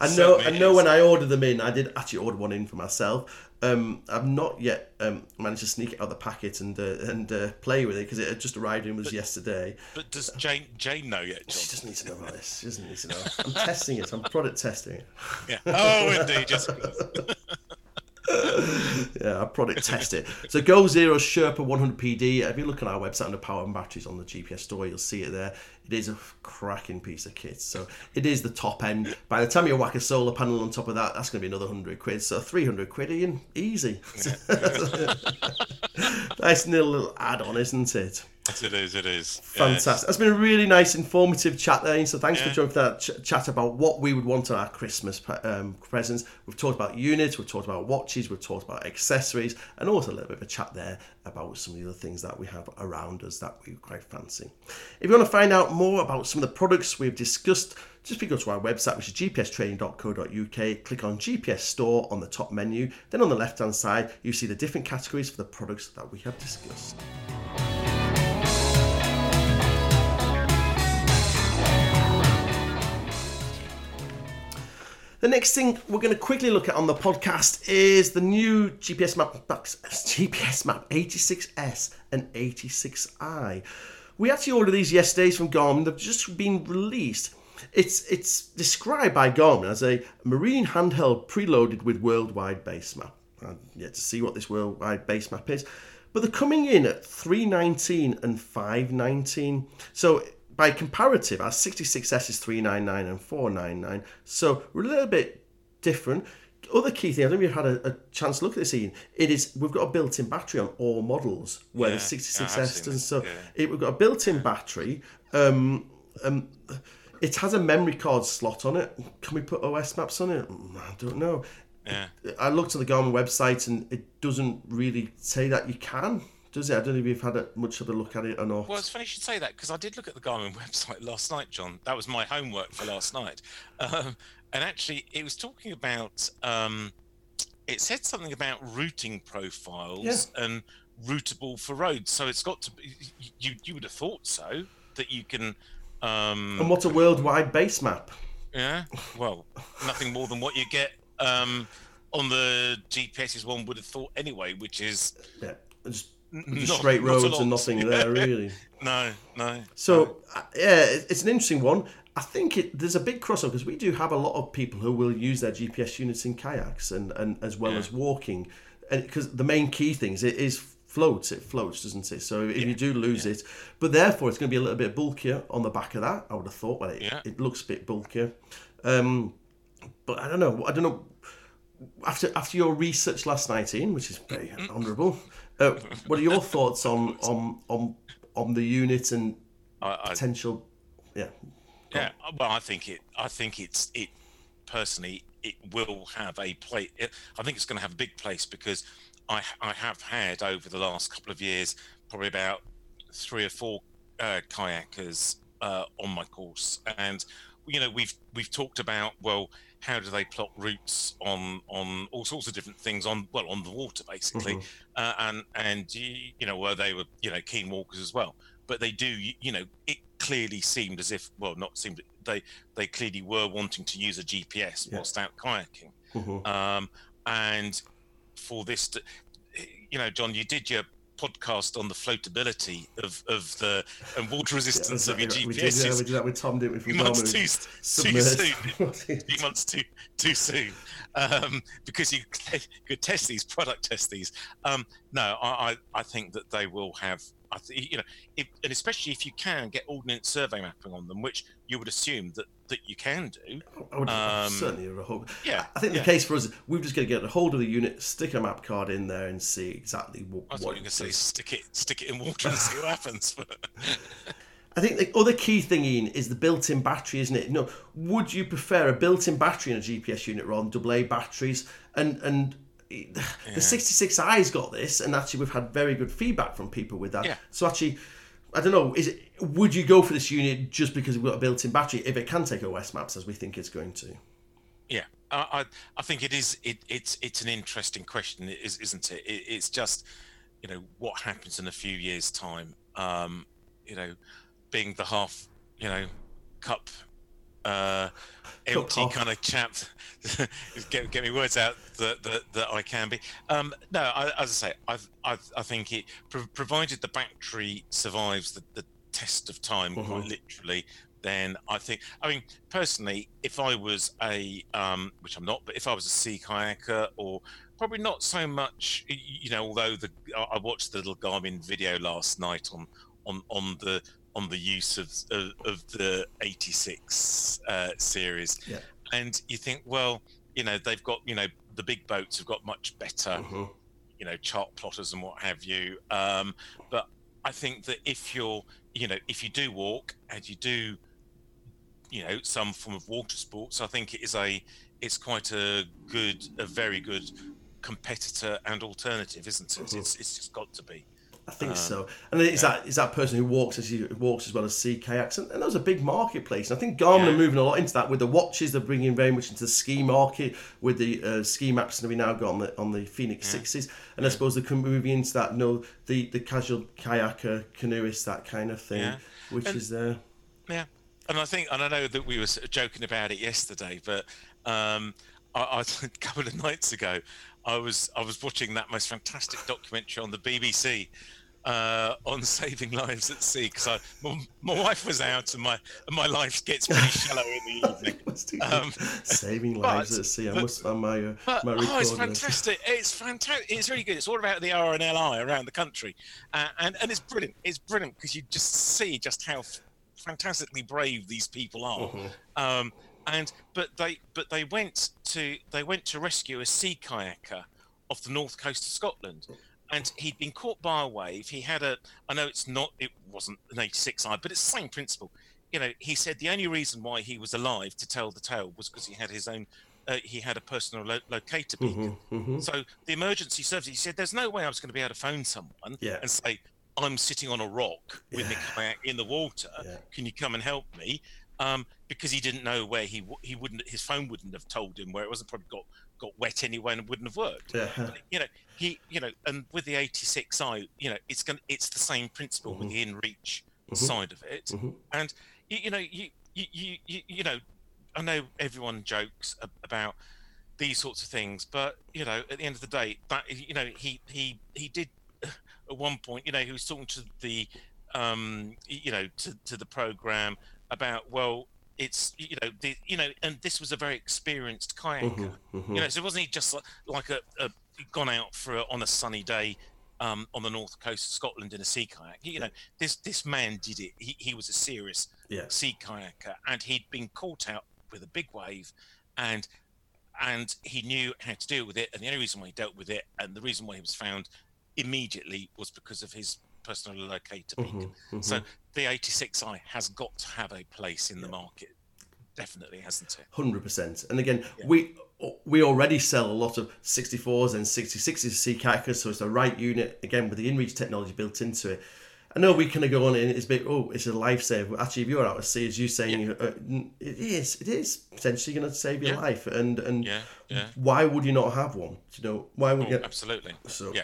I know, I know.
is.
When I ordered them in, I did actually order one in for myself. Um, I've not yet um, managed to sneak it out of the packet and uh, and uh, play with it because it had just arrived in was yesterday.
But does Jane Jane know yet,
She
John?
doesn't need to know about this. She doesn't need to know. I'm testing it. I'm product testing it.
Yeah. Oh, indeed. Just
Yeah, I product test it. So Goal Zero Sherpa 100 PD. If you look on our website under power and batteries on the GPS store, you'll see it there. It is a cracking piece of kit. So it is the top end. By the time you whack a solar panel on top of that, that's going to be another 100 quid. So 300 quid, Ian. Easy. nice little, little add on, isn't it?
It is. It is.
Fantastic. It's been a really nice, informative chat there. So thanks
Yeah.
for joining for that ch- chat about what we would want on our Christmas pre- um, presents. We've talked about units, we've talked about watches, we've talked about accessories, and also a little bit of a chat there about some of the other things that we have around us that we quite fancy. If you want to find out more about some of the products we've discussed, just go to our website, which is gpstraining.co.uk. Click on GPS Store on the top menu. Then on the left hand side, you see the different categories for the products that we have discussed. The next thing we're going to quickly look at on the podcast is the new GPS map, GPS map 86S and 86i. We actually ordered these yesterday from Garmin. They've just been released. It's it's described by Garmin as a marine handheld preloaded with worldwide base map. I'm yet to see what this worldwide base map is, but they're coming in at 319 and 519. So by comparative, our 66S is 399 and 499. So we're a little bit different. Other key thing, I don't know if you've had a, a chance to look at this, Ian. It is we've got a built-in battery on all models, where
Yeah,
the
yeah,
66S
I've
doesn't. So
yeah.
it, we've got a built-in battery. Um, um, it has a memory card slot on it. Can we put OS maps on it? Mm, I don't know.
Yeah.
I looked at the Garmin website and it doesn't really say that you can, does it? I don't know if you've had a, much of a look at it or not.
Well, it's funny you should say that because I did look at the Garmin website last night, John. That was my homework for last night. Um, and actually, it was talking about, um, it said something about routing profiles and routable for roads. So it's got to be, you, you would have thought so, that you can. Um,
and what a worldwide base map?
Yeah. Well, nothing more than what you get um, on the GPS's one would have thought anyway, which is
Yeah, just
not-
straight roads and nothing there really.
No, no.
So uh, yeah, it's an interesting one. I think it, there's a big crossover because we do have a lot of people who will use their GPS units in kayaks and, and as well
Yeah.
as walking, and because the main key thing is it is floats. It floats, doesn't it? So if you do lose it, but therefore it's going to be a little bit bulkier on the back of that. I would have thought. Well, it,
Yeah.
it looks a bit bulkier, um, but I don't know. I don't know. After after your research last night, Ian, which is very honourable, uh, what are your thoughts on on on on the unit and
I, I,
potential? Yeah,
Yeah, well, I think it. I think it's it. Personally, it will have a place. I think it's going to have a big place because I I have had over the last couple of years probably about three or four uh, kayakers uh, on my course, and you know we've we've talked about well how do they plot routes on on all sorts of different things on well on the water basically, uh, and and you, know where they were you know keen walkers as well, but they do you, know it clearly seemed as if well not seemed they they clearly were wanting to use a GPS
Yeah.
whilst out kayaking,
Mhm.
um, and for this to, you know John you did your podcast on the floatability of of the and water resistance of your
we did, yeah, we did that with Tom, didn't we?
Few months too, too soon. Few months too too soon. Um, because you could test these product test these. Um, no I, I I think that they will have you know if, and especially if you can get ordnance survey mapping on them which you would assume that that you can do
I would
Um,
certainly a hope.
yeah,
I think the
yeah.
case for us, we've just got to get a hold of the unit, stick a map card in there, and see exactly what.
I thought
what
you were going to say stick it stick it in water and see what happens
I think the other key thing, Ian, is the built-in battery, isn't it? No, would you prefer a built-in battery in a GPS unit rather than AA batteries? And and the 66i's got this, and actually we've had very good feedback from people with that.
Yeah.
So actually, I don't know. Is it? Would you go for this unit just because we've got a built-in battery if it can take OS maps as we think it's going to?
Yeah, I, I, I think it is. It, it's it's an interesting question, is, isn't it? it? It's just, you know, what happens in a few years' time. Um, you know, being the half, you know, cup, uh, empty kind of chap. get get me words out that that, that I can be. Um, no, I, as I say, I I, I think it pro- provided the battery survives the, the test of time, quite
Mhm.
literally then I think, I mean, personally, if I was a, um, which I'm not, but if I was a sea kayaker or probably not so much, you know, although the I I watched the little Garmin video last night on on on the on the use of of, of the 86 uh, series,
Yeah.
and you think, well, you know, they've got, you know, the big boats have got much better
Mhm.
you know chart plotters and what have you um but I think that if you're, you know, if you do walk and you do, you know, some form of water sports, I think it is a, it's quite a good, a very good competitor and alternative, isn't it? Mm-hmm. It's, it's just got to be.
I think um, so. And is yeah. that is that person who walks as he walks as well as sea kayaks, and, and that was a big marketplace. And I think Garmin yeah. are moving a lot into that with the watches. They're bringing very much into the ski market with the uh, ski maps that we now got on the on the Fenix yeah. Sixes, and I suppose they're moving into that. You know, the the casual kayaker, canoeist, that kind of thing, which and, is there. Uh,
yeah, and I think, and I know that we were joking about it yesterday, but um, I, I, a couple of nights ago, I was I was watching that most fantastic documentary on the BBC uh, on saving lives at sea because my, my, wife was out and my and my life gets pretty shallow in the evening.
Um, saving lives but, at sea. I must find my uh, but, my Oh,
it's fantastic! It's fantastic! It's really good. It's all about the RNLI around the country, uh, and and it's brilliant. It's brilliant because you just see just how fantastically brave these people are. Mm-hmm. Um, and but they but they went to they went to rescue a sea kayaker off the north coast of Scotland and he'd been caught by a wave. He had a, I know it's not, it wasn't an 86i, but it's the same principle. You know, he said the only reason why he was alive to tell the tale was because he had his own, uh, he had a personal lo- locator beacon. Mm-hmm, mm-hmm. So the emergency service, he said, there's no way I was going to be able to phone someone yeah. and say, I'm sitting on a rock with yeah. my kayak in the water. Yeah. Can you come and help me? Um, because he didn't know where he he wouldn't his phone wouldn't have told him where it wasn't probably got got wet anyway and wouldn't have worked. Yeah. But, you know, he, you know, and with the 86i, you know, it's gonna it's the same principle mm-hmm. with the InReach mm-hmm. side of it. Mm-hmm. And you, you, know, you, you, you, you know, I know everyone jokes about these sorts of things, but you know, at the end of the day, that you know, he he he did at one point, you know, he was talking to the, um, you know, to to the program about well, it's you know the, you know and this was a very experienced kayaker mm-hmm, mm-hmm. you know so it wasn't he just like, like a, a, gone out for a, on a sunny day um, on the north coast of Scotland in a sea kayak you know this this man did it he, he was a serious yeah. sea kayaker and he'd been caught out with a big wave and and he knew how to deal with it and the only reason why he dealt with it and the reason why he was found immediately was because of his personal locator beacon. Mm-hmm, mm-hmm. So the 86i has got to have a place in yeah. the market. Definitely, hasn't it?
Hundred percent. And again, yeah. we we already sell a lot of 64s and 66s sea kayakers, so it's the right unit again with the InReach technology built into it. I know we kind of go on and it's a bit, oh, it's a lifesaver. But actually, if you're out at sea, as you saying, yeah. uh, it is, it is potentially going to save your yeah. life. And and
yeah. Yeah.
why would you not have one? You know, why would
oh,
you?
Absolutely. So yeah.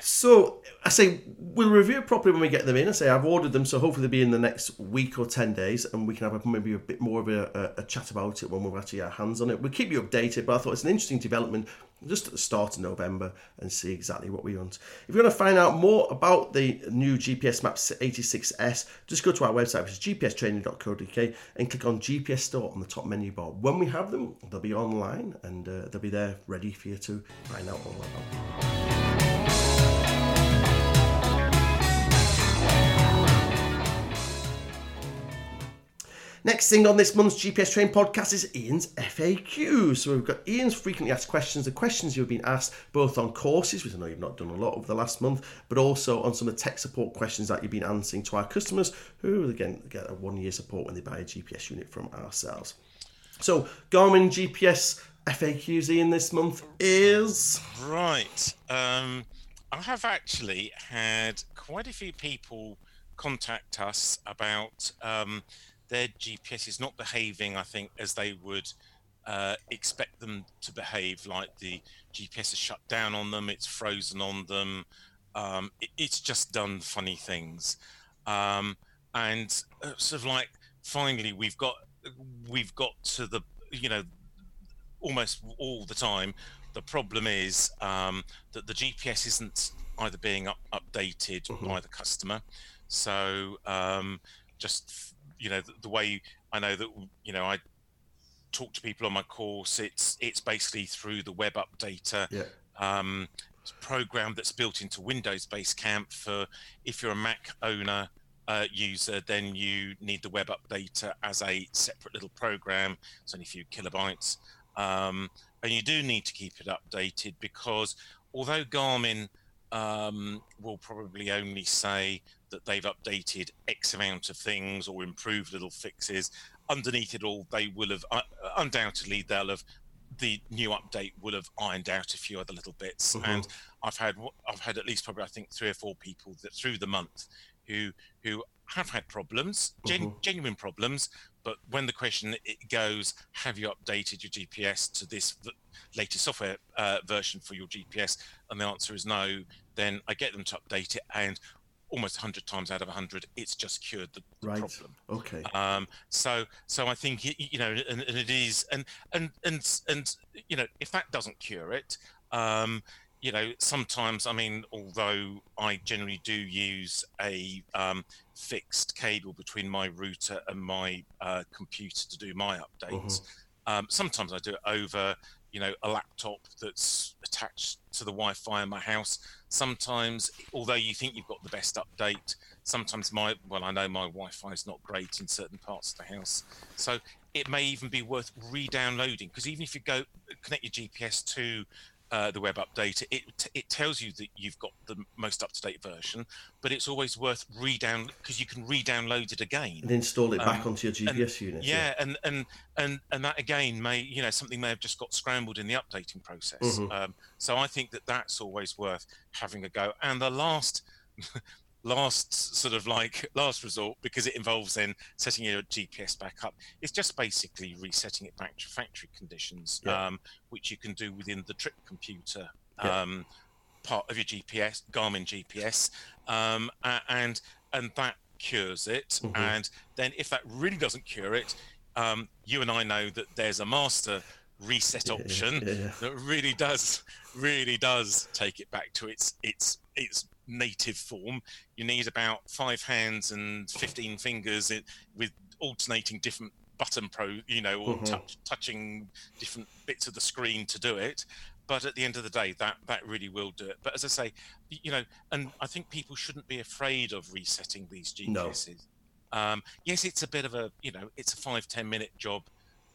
So I say we'll review it properly when we get them in. I say I've ordered them, so hopefully they'll be in the next week or ten days, and we can have a, maybe a bit more of a, a, a chat about it when we've actually our hands on it. We'll keep you updated, but I thought it's an interesting development just at the start of November and see exactly what we want. If you want to find out more about the new GPS Maps 86S, just go to our website, which is gpstraining.co.uk, and click on GPS Store on the top menu bar. When we have them, they'll be online and uh, they'll be there ready for you to find out all about Next thing on this month's GPS Train podcast is Ian's FAQ. So we've got Ian's frequently asked questions, the questions you've been asked both on courses, which I know you've not done a lot over the last month, but also on some of the tech support questions that you've been answering to our customers who, again, get a one year support when they buy a GPS unit from ourselves. So Garmin GPS FAQs, Ian, this month is.
Right. Um, I have actually had quite a few people contact us about. Um, their GPS is not behaving, I think, as they would uh, expect them to behave. Like the GPS is shut down on them, it's frozen on them, um, it, it's just done funny things, um, and uh, sort of like finally we've got we've got to the you know almost all the time. The problem is um, that the GPS isn't either being up, updated mm-hmm. by the customer, so um, just you know the, the, way I know that you know I talk to people on my course. It's it's basically through the web updater.
Yeah.
Um, program that's built into Windows Basecamp for if you're a Mac owner uh, user, then you need the web updater as a separate little program. It's only a few kilobytes, um, and you do need to keep it updated because although Garmin um, will probably only say that they've updated X amount of things or improved little fixes. Underneath it all, they will have uh, undoubtedly they'll have the new update will have ironed out a few other little bits.
Mhm.
And I've had I've had at least probably I think three or four people that through the month who who have had problems, gen-
Mhm.
genuine problems. But when the question it goes, have you updated your GPS to this v- latest software uh, version for your GPS? And the answer is no. Then I get them to update it, and almost 100 times out of 100, it's just cured the, the
Right.
problem.
Okay.
Um, so, so I think you know, and, and it is, and and and and you know, if that doesn't cure it, um, you know, sometimes I mean, although I generally do use a um, fixed cable between my router and my uh, computer to do my updates, um, sometimes I do it over, you know, a laptop that's attached to the Wi-Fi in my house. Sometimes, although you think you've got the best update, sometimes my well i know my wi-fi is not great in certain parts of the house so it may even be worth re-downloading because even if you go connect your gps to uh, the web update it it tells you that you've got the most up-to-date version but it's always worth re-down because you can re-download it again
And install it back
um,
onto your GPS unit.
yeah, and and and and that again may you know something may have just got scrambled in the updating process.
Mhm.
Um, so I think that that's always worth having a go. And the last. last sort of like last resort because it involves then setting your gps back up it's just basically resetting it back to factory conditions
Yeah.
um, which you can do within the trip computer
Yeah.
um, part of your gps garmin gps um, and and that cures it
Mhm.
and then if that really doesn't cure it um, you and i know that there's a master reset option
yeah.
that really does really does take it back to its its its native form you need about five hands and 15 fingers in, with alternating different button pro you know or
Mhm.
touch, touching different bits of the screen to do it but at the end of the day that that really will do it but as i say you know and i think people shouldn't be afraid of resetting these
No.
gps's um, yes it's a bit of a you know it's a five ten minute job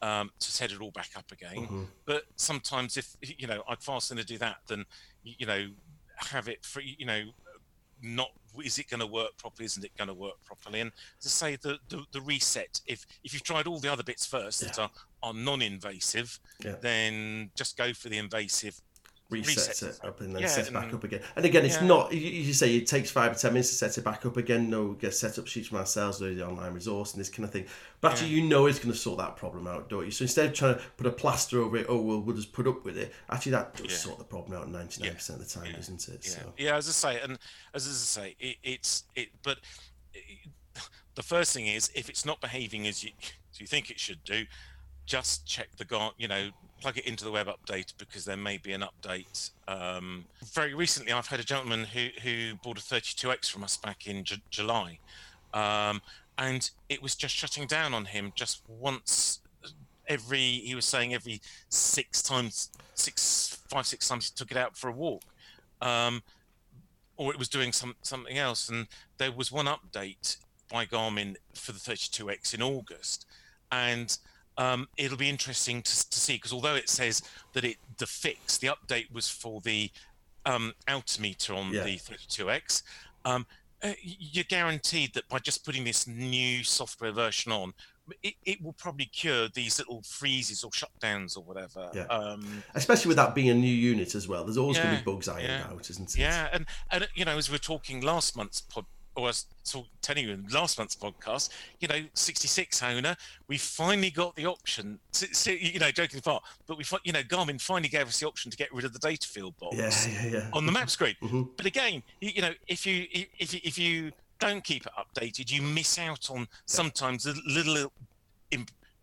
um, to set it all back up again
Mhm.
but sometimes if you know i'd far sooner do that than you know have it for you know not is it going to work properly isn't it going to work properly and to say the, the the reset if if you've tried all the other bits first that are are non-invasive
Yeah.
then just go for the invasive
resets
resets
it up and then
Yeah,
sets it back up again. And again, it's
yeah.
not. You, you say it takes five or ten minutes to set it back up again. No, get set up sheets from ourselves, or the online resource, and this kind of thing. But actually, you know it's going to sort that problem out, don't you? So instead of trying to put a plaster over it, oh well, we'll just put up with it. Actually, that does
Yeah.
sort the problem out ninety nine percent of the time,
Yeah.
isn't it?
yeah
So
yeah as i say and as, as i say it, it's it but it, the first thing is if it's not behaving as you as you think it should do just check the guard you know plug it into the web update because there may be an update. Um, very recently i've had a gentleman who who bought a 32x from us back in Ju- july. Um, and it was just shutting down on him just once every he was saying every six times six five six times he took it out for a walk. Um, or it was doing some something else. And there was one update by Garmin for the 32X in August, and um, it'll be interesting to, to see because although it says that it the fix the update was for the um, altimeter on
Yeah.
the 32X. Um, uh, you're guaranteed that by just putting this new software version on, it, it will probably cure these little freezes or shutdowns or whatever.
Yeah.
Um,
especially with that being a new unit as well, there's always going to be bugs ironed
yeah.
out, isn't it?
Yeah, and and you know, as we are talking last month's pod, or I was telling you in last month's podcast, you know, 66 owner, we finally got the option. To, to, you know, joking apart, but we, you know, Garmin finally gave us the option to get rid of the data field box
yeah, yeah, yeah.
on the map screen.
Mhm.
But again, you, you know, if you if you, if you don't keep it updated, you miss out on sometimes the little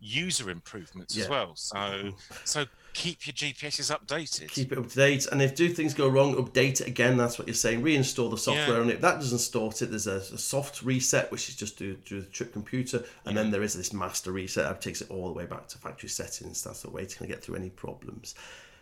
user improvements
Yeah.
as well. So mm-hmm. so keep your GPSs updated.
keep it up to date. And if do things go wrong, update it again. That's what you're saying. Reinstall the software
Yeah.
on it. If that doesn't sort it, there's a, a soft reset, which is just do through the trip computer, and then there is this master reset that takes it all the way back to factory settings. That's the way to get through any problems.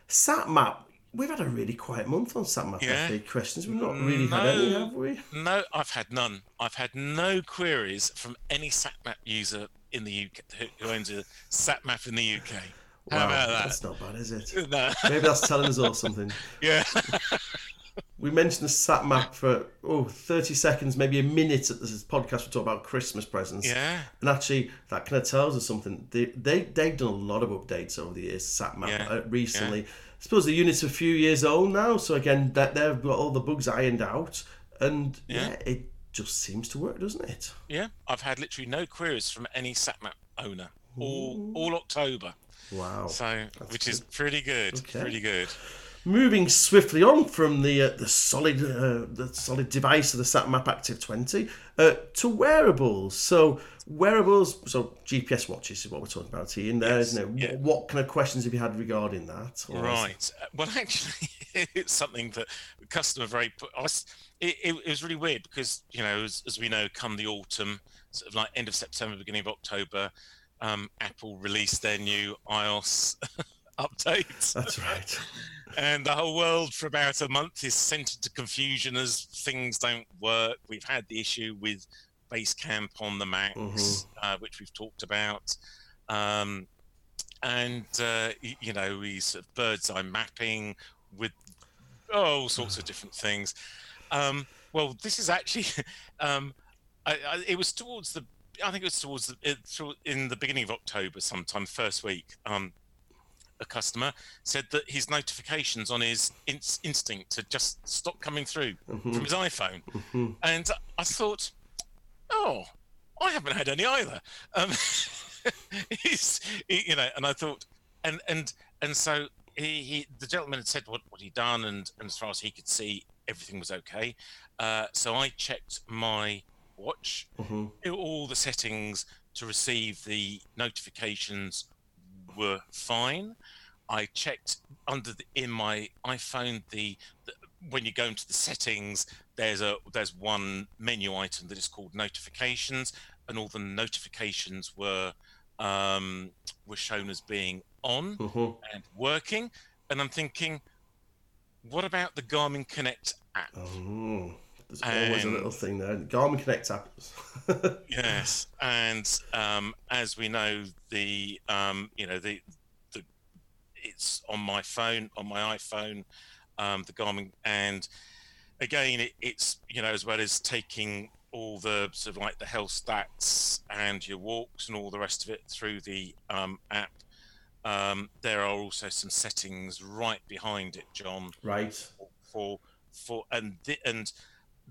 SatMap. We've had a really quiet month on SatMap
Yeah.
Questions. We've not really had any, have we?
No, I've had none. I've had no queries from any SatMap user in the UK who- who owns a SatMap in the UK. How
Wow,
about
that's not bad, is it?
No.
Maybe that's telling us all something.
yeah.
we mentioned the SatMap for oh 30 seconds, maybe a minute at this podcast. We talk about Christmas presents.
Yeah.
And actually, that kind of tells us something. They, they, they've done a lot of updates over the years, SatMap
Yeah.
uh, recently. I suppose the unit's a few years old now, so again, that they've got all the bugs ironed out. And yeah,
Yeah.
it just seems to work, doesn't it?
Yeah. I've had literally no queries from any SatMap owner all all October.
Wow.
So, which is pretty good.
Okay.
Pretty good.
Moving swiftly on from the uh, the solid uh, the solid device of the SatMap Active 20 uh, to wearables. So wearables, so GPS watches is what we're talking about here. And there,
Yes,
isn't it?
yeah.
What, kind of questions have you had regarding that? Or
Right. Uh, Well, actually, it's something that the customer very. I was, it, it, it was really weird because you know, as, as we know, come the autumn, sort of like end of September, beginning of October, um, Apple released their new iOS update,
That's right.
And the whole world for about a month is sent into confusion as things don't work. We've had the issue with Basecamp on the Macs,
Mhm.
uh, which we've talked about. Um, and uh, you know, we sort of bird's eye mapping with all sorts of different things. Um, well, this is actually, um, I, I, it was towards the, I think it was towards the, it, through, in the beginning of October, sometime first week. Um, a customer said that his notifications on his ins- instinct had just stopped coming through
Mm-hmm.
from his iPhone, and I thought, oh, I haven't had any either. Um, he's, he- you know, and I thought, and and and so he, he the gentleman had said what what he'd done, and and as far as he could see, everything was okay. Uh, so I checked my watch,
Mhm.
all the settings to receive the notifications were fine. I checked under the, in my iPhone the, the when you go into the settings, there's a there's one menu item that is called notifications, and all the notifications were um, were shown as being on
Mhm.
and working. And I'm thinking, what about the Garmin Connect app?
Oh, there's always a little thing there. Garmin Connect app.
Yes, and um, as we know, the um, you know the the it's on my phone, on my iPhone, um, the Garmin, and again, it, it's you know as well as taking all the sort of like the health stats and your walks and all the rest of it through the um, app. Um, there are also some settings right behind it, John,
right.
for for and the, and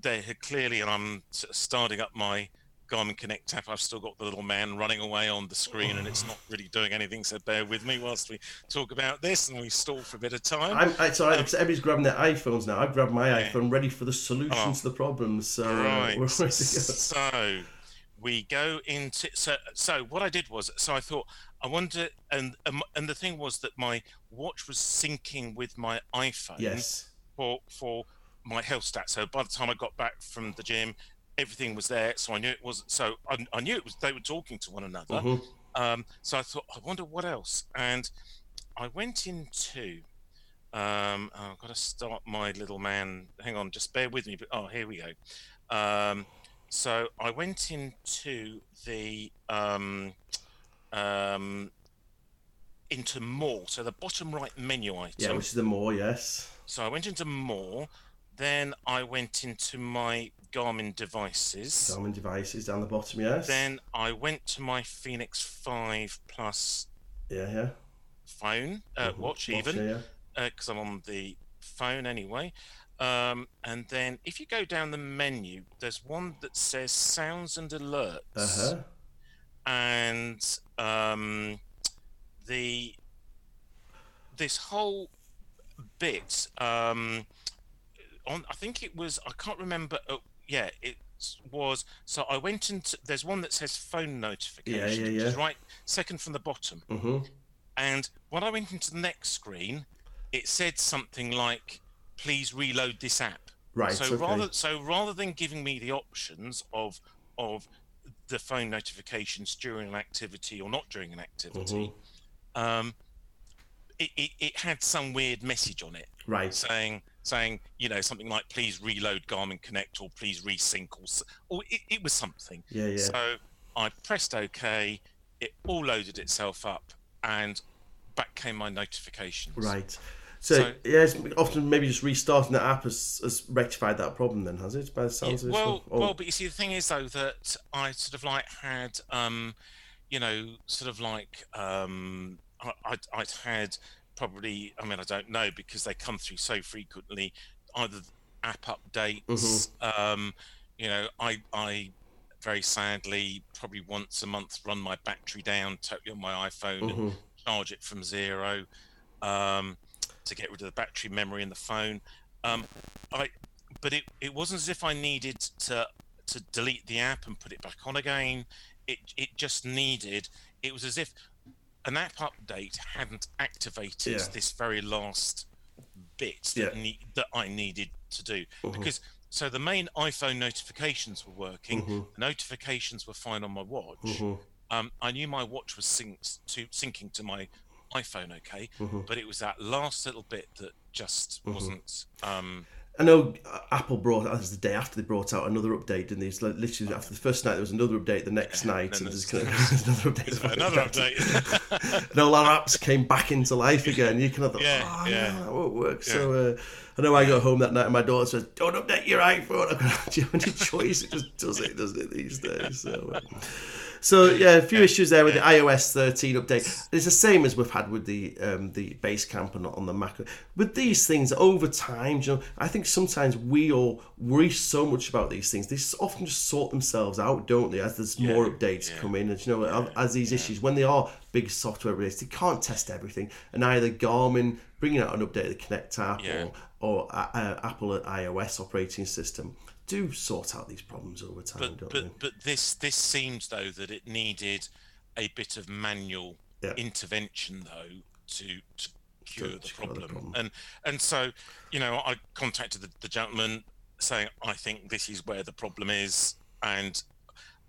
they had clearly and I'm sort of starting up my Garmin Connect app. I've still got the little man running away on the screen, and it's not really doing anything. So bear with me whilst we talk about this, and we stall for a bit of time.
I'm, all right, because everybody's grabbing their iPhones now. I've grabbed my
Yeah.
iPhone ready for the solution
Oh.
to the problems. So uh,
right.
we're ready to go.
So we go into so so what I did was so I thought I wonder and um, and the thing was that my watch was syncing with my iPhone.
Yes.
for for my health stats. So by the time I got back from the gym, everything was there. So I knew it wasn't. So I, I knew it was. They were talking to one another.
Mhm.
Um, so I thought, I wonder what else. And I went into. Um, oh, I've got to start my little man. Hang on, just bear with me. But oh, here we go. Um, so I went into the um, um, into more. So the bottom right menu item.
Yeah, which is the more, yes.
So I went into more, then I went into my Garmin devices,
Garmin devices down the bottom, yes.
then I went to my Fenix 5 Plus
yeah, yeah.
phone, uh,
Mhm.
watch even,
yeah.
because I'm on the phone anyway. Um, and then if you go down the menu, there's one that says sounds and alerts.
Uh huh.
and um, the this whole bit um, on I think it was I can't remember uh, yeah it was so I went into there's one that says phone notifications
yeah, yeah.
is right second from the bottom
Mm-hmm.
and when I went into the next screen it said something like please reload this app
Right.
so
okay.
rather so rather than giving me the options of of the phone notifications during an activity or not during an activity,
Mm-hmm.
um, it, it, it had some weird message on it
Right.
saying saying you know something like please reload Garmin Connect or please resync or or it, it was something.
Yeah, yeah.
So I pressed OK. It all loaded itself up, and back came my notifications.
Right. So,
So-
yeah, it's often maybe just restarting the app has, has rectified that problem. Then has it? By the sounds of it.
well, well, but you see, the thing is though that I sort of like had, um, you know, sort of like um, I, I'd, I'd had probably. I mean, I don't know because they come through so frequently. Either app updates,
Mm-hmm.
um, you know, I I very sadly probably once a month run my battery down totally on my iPhone
Mm-hmm.
and charge it from zero um, to get rid of the battery memory in the phone. Um, I, but it, it wasn't as if I needed to to delete the app and put it back on again. It it just needed. It was as if an app update hadn't activated
Yeah.
this very last bit that,
Yeah. Mm-hmm.
ne- that I needed to do because so the main iPhone notifications were working. The notifications were fine on my watch. Um, I knew my watch was synced to syncing to my iPhone, okay, but it was that last little bit that just wasn't. Um,
I know Apple brought that was the day after they brought out another update, didn't they? It's like literally after the first night there was another update. The next night, and there's
there's-
kind of another update.
another update.
and all our apps came back into life again. You kind of thought,
Yeah,
oh,
yeah.
that won't work. So uh, I know I got home that night and my daughter says, don't update your iPhone. I go, Do you have any choice? It just does it, doesn't it, these days? So, uh, so yeah, a few issues there with the iOS 13 update. It's the same as we've had with the um, the Basecamp and on the Mac. With these things, over time, you know, I think sometimes we all worry so much about these things. They often just sort themselves out, don't they? As there's more updates come in, and you know, as these issues, when they are big software releases, they can't test everything, and either Garmin bringing out an update of the Connect app
Yeah.
or or uh, uh, Apple iOS operating system do sort out these problems over time,
but but but this this seems though that it needed a bit of manual
Yeah.
intervention though to to cure the
cure the
problem.
problem.
and and so you know I contacted the, the gentleman saying I think this is where the problem is and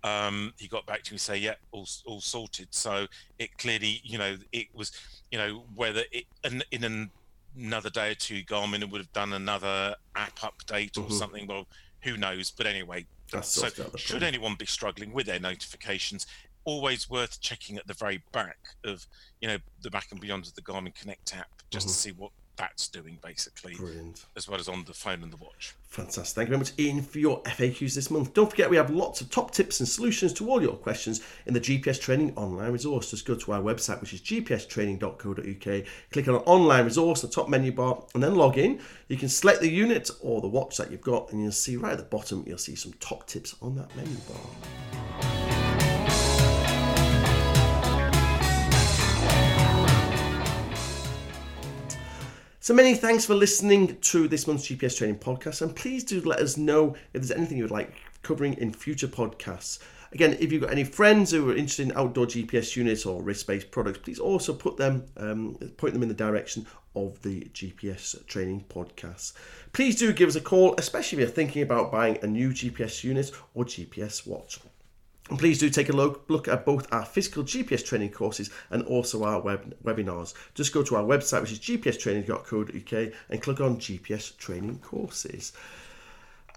um, he got back to me and say yeah all, all sorted so it clearly you know it was you know whether it in, in an, another day or two Garmin would have done another app update or something well who knows? But anyway
That's
so
sorted out the
should anyone be struggling with their notifications always worth checking at the very back of you know the back and beyond of the garmin connect app just to mm-hmm. see what that's doing basically
Brilliant.
as well as on the phone and the watch
Fantastic. Thank you very much, Ian, for your FAQs this month. Don't forget, we have lots of top tips and solutions to all your questions in the GPS Training online resource. Just go to our website, which is gpstraining.co.uk, click on online resource the top menu bar, and then log in. You can select the unit or the watch that you've got, and you'll see right at the bottom, you'll see some top tips on that menu bar. So many thanks for listening to this month's GPS Training Podcast, and please do let us know if there's anything you would like covering in future podcasts. Again, if you've got any friends who are interested in outdoor GPS units or wrist-based products, please also put them, um, point them in the direction of the GPS Training Podcast. Please do give us a call, especially if you're thinking about buying a new GPS unit or GPS watch. And please do take a look, look at both our physical GPS training courses and also our web, webinars. Just go to our website, which is gpstraining.co.uk, and click on GPS training courses.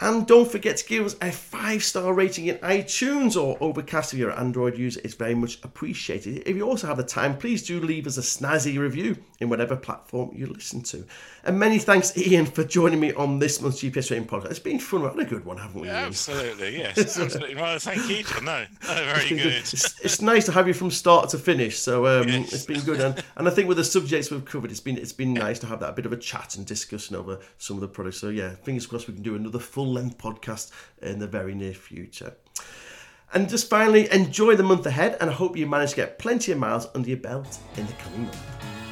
And don't forget to give us a five star rating in iTunes or Overcast if you're an Android user. It's very much appreciated. If you also have the time, please do leave us a snazzy review in whatever platform you listen to. And many thanks, Ian, for joining me on this month's GPS Training podcast. It's been fun. We've a good one, haven't we? Ian?
absolutely yes absolutely well thank you John. no, no very good
it's, it's nice to have you from start to finish. So um, it's been good, and, and I think with the subjects we've covered, it's been it's been nice to have that bit of a chat and discussion over some of the products. So yeah, fingers crossed we can do another full length podcast in the very near future. And just finally, enjoy the month ahead, and I hope you manage to get plenty of miles under your belt in the coming month.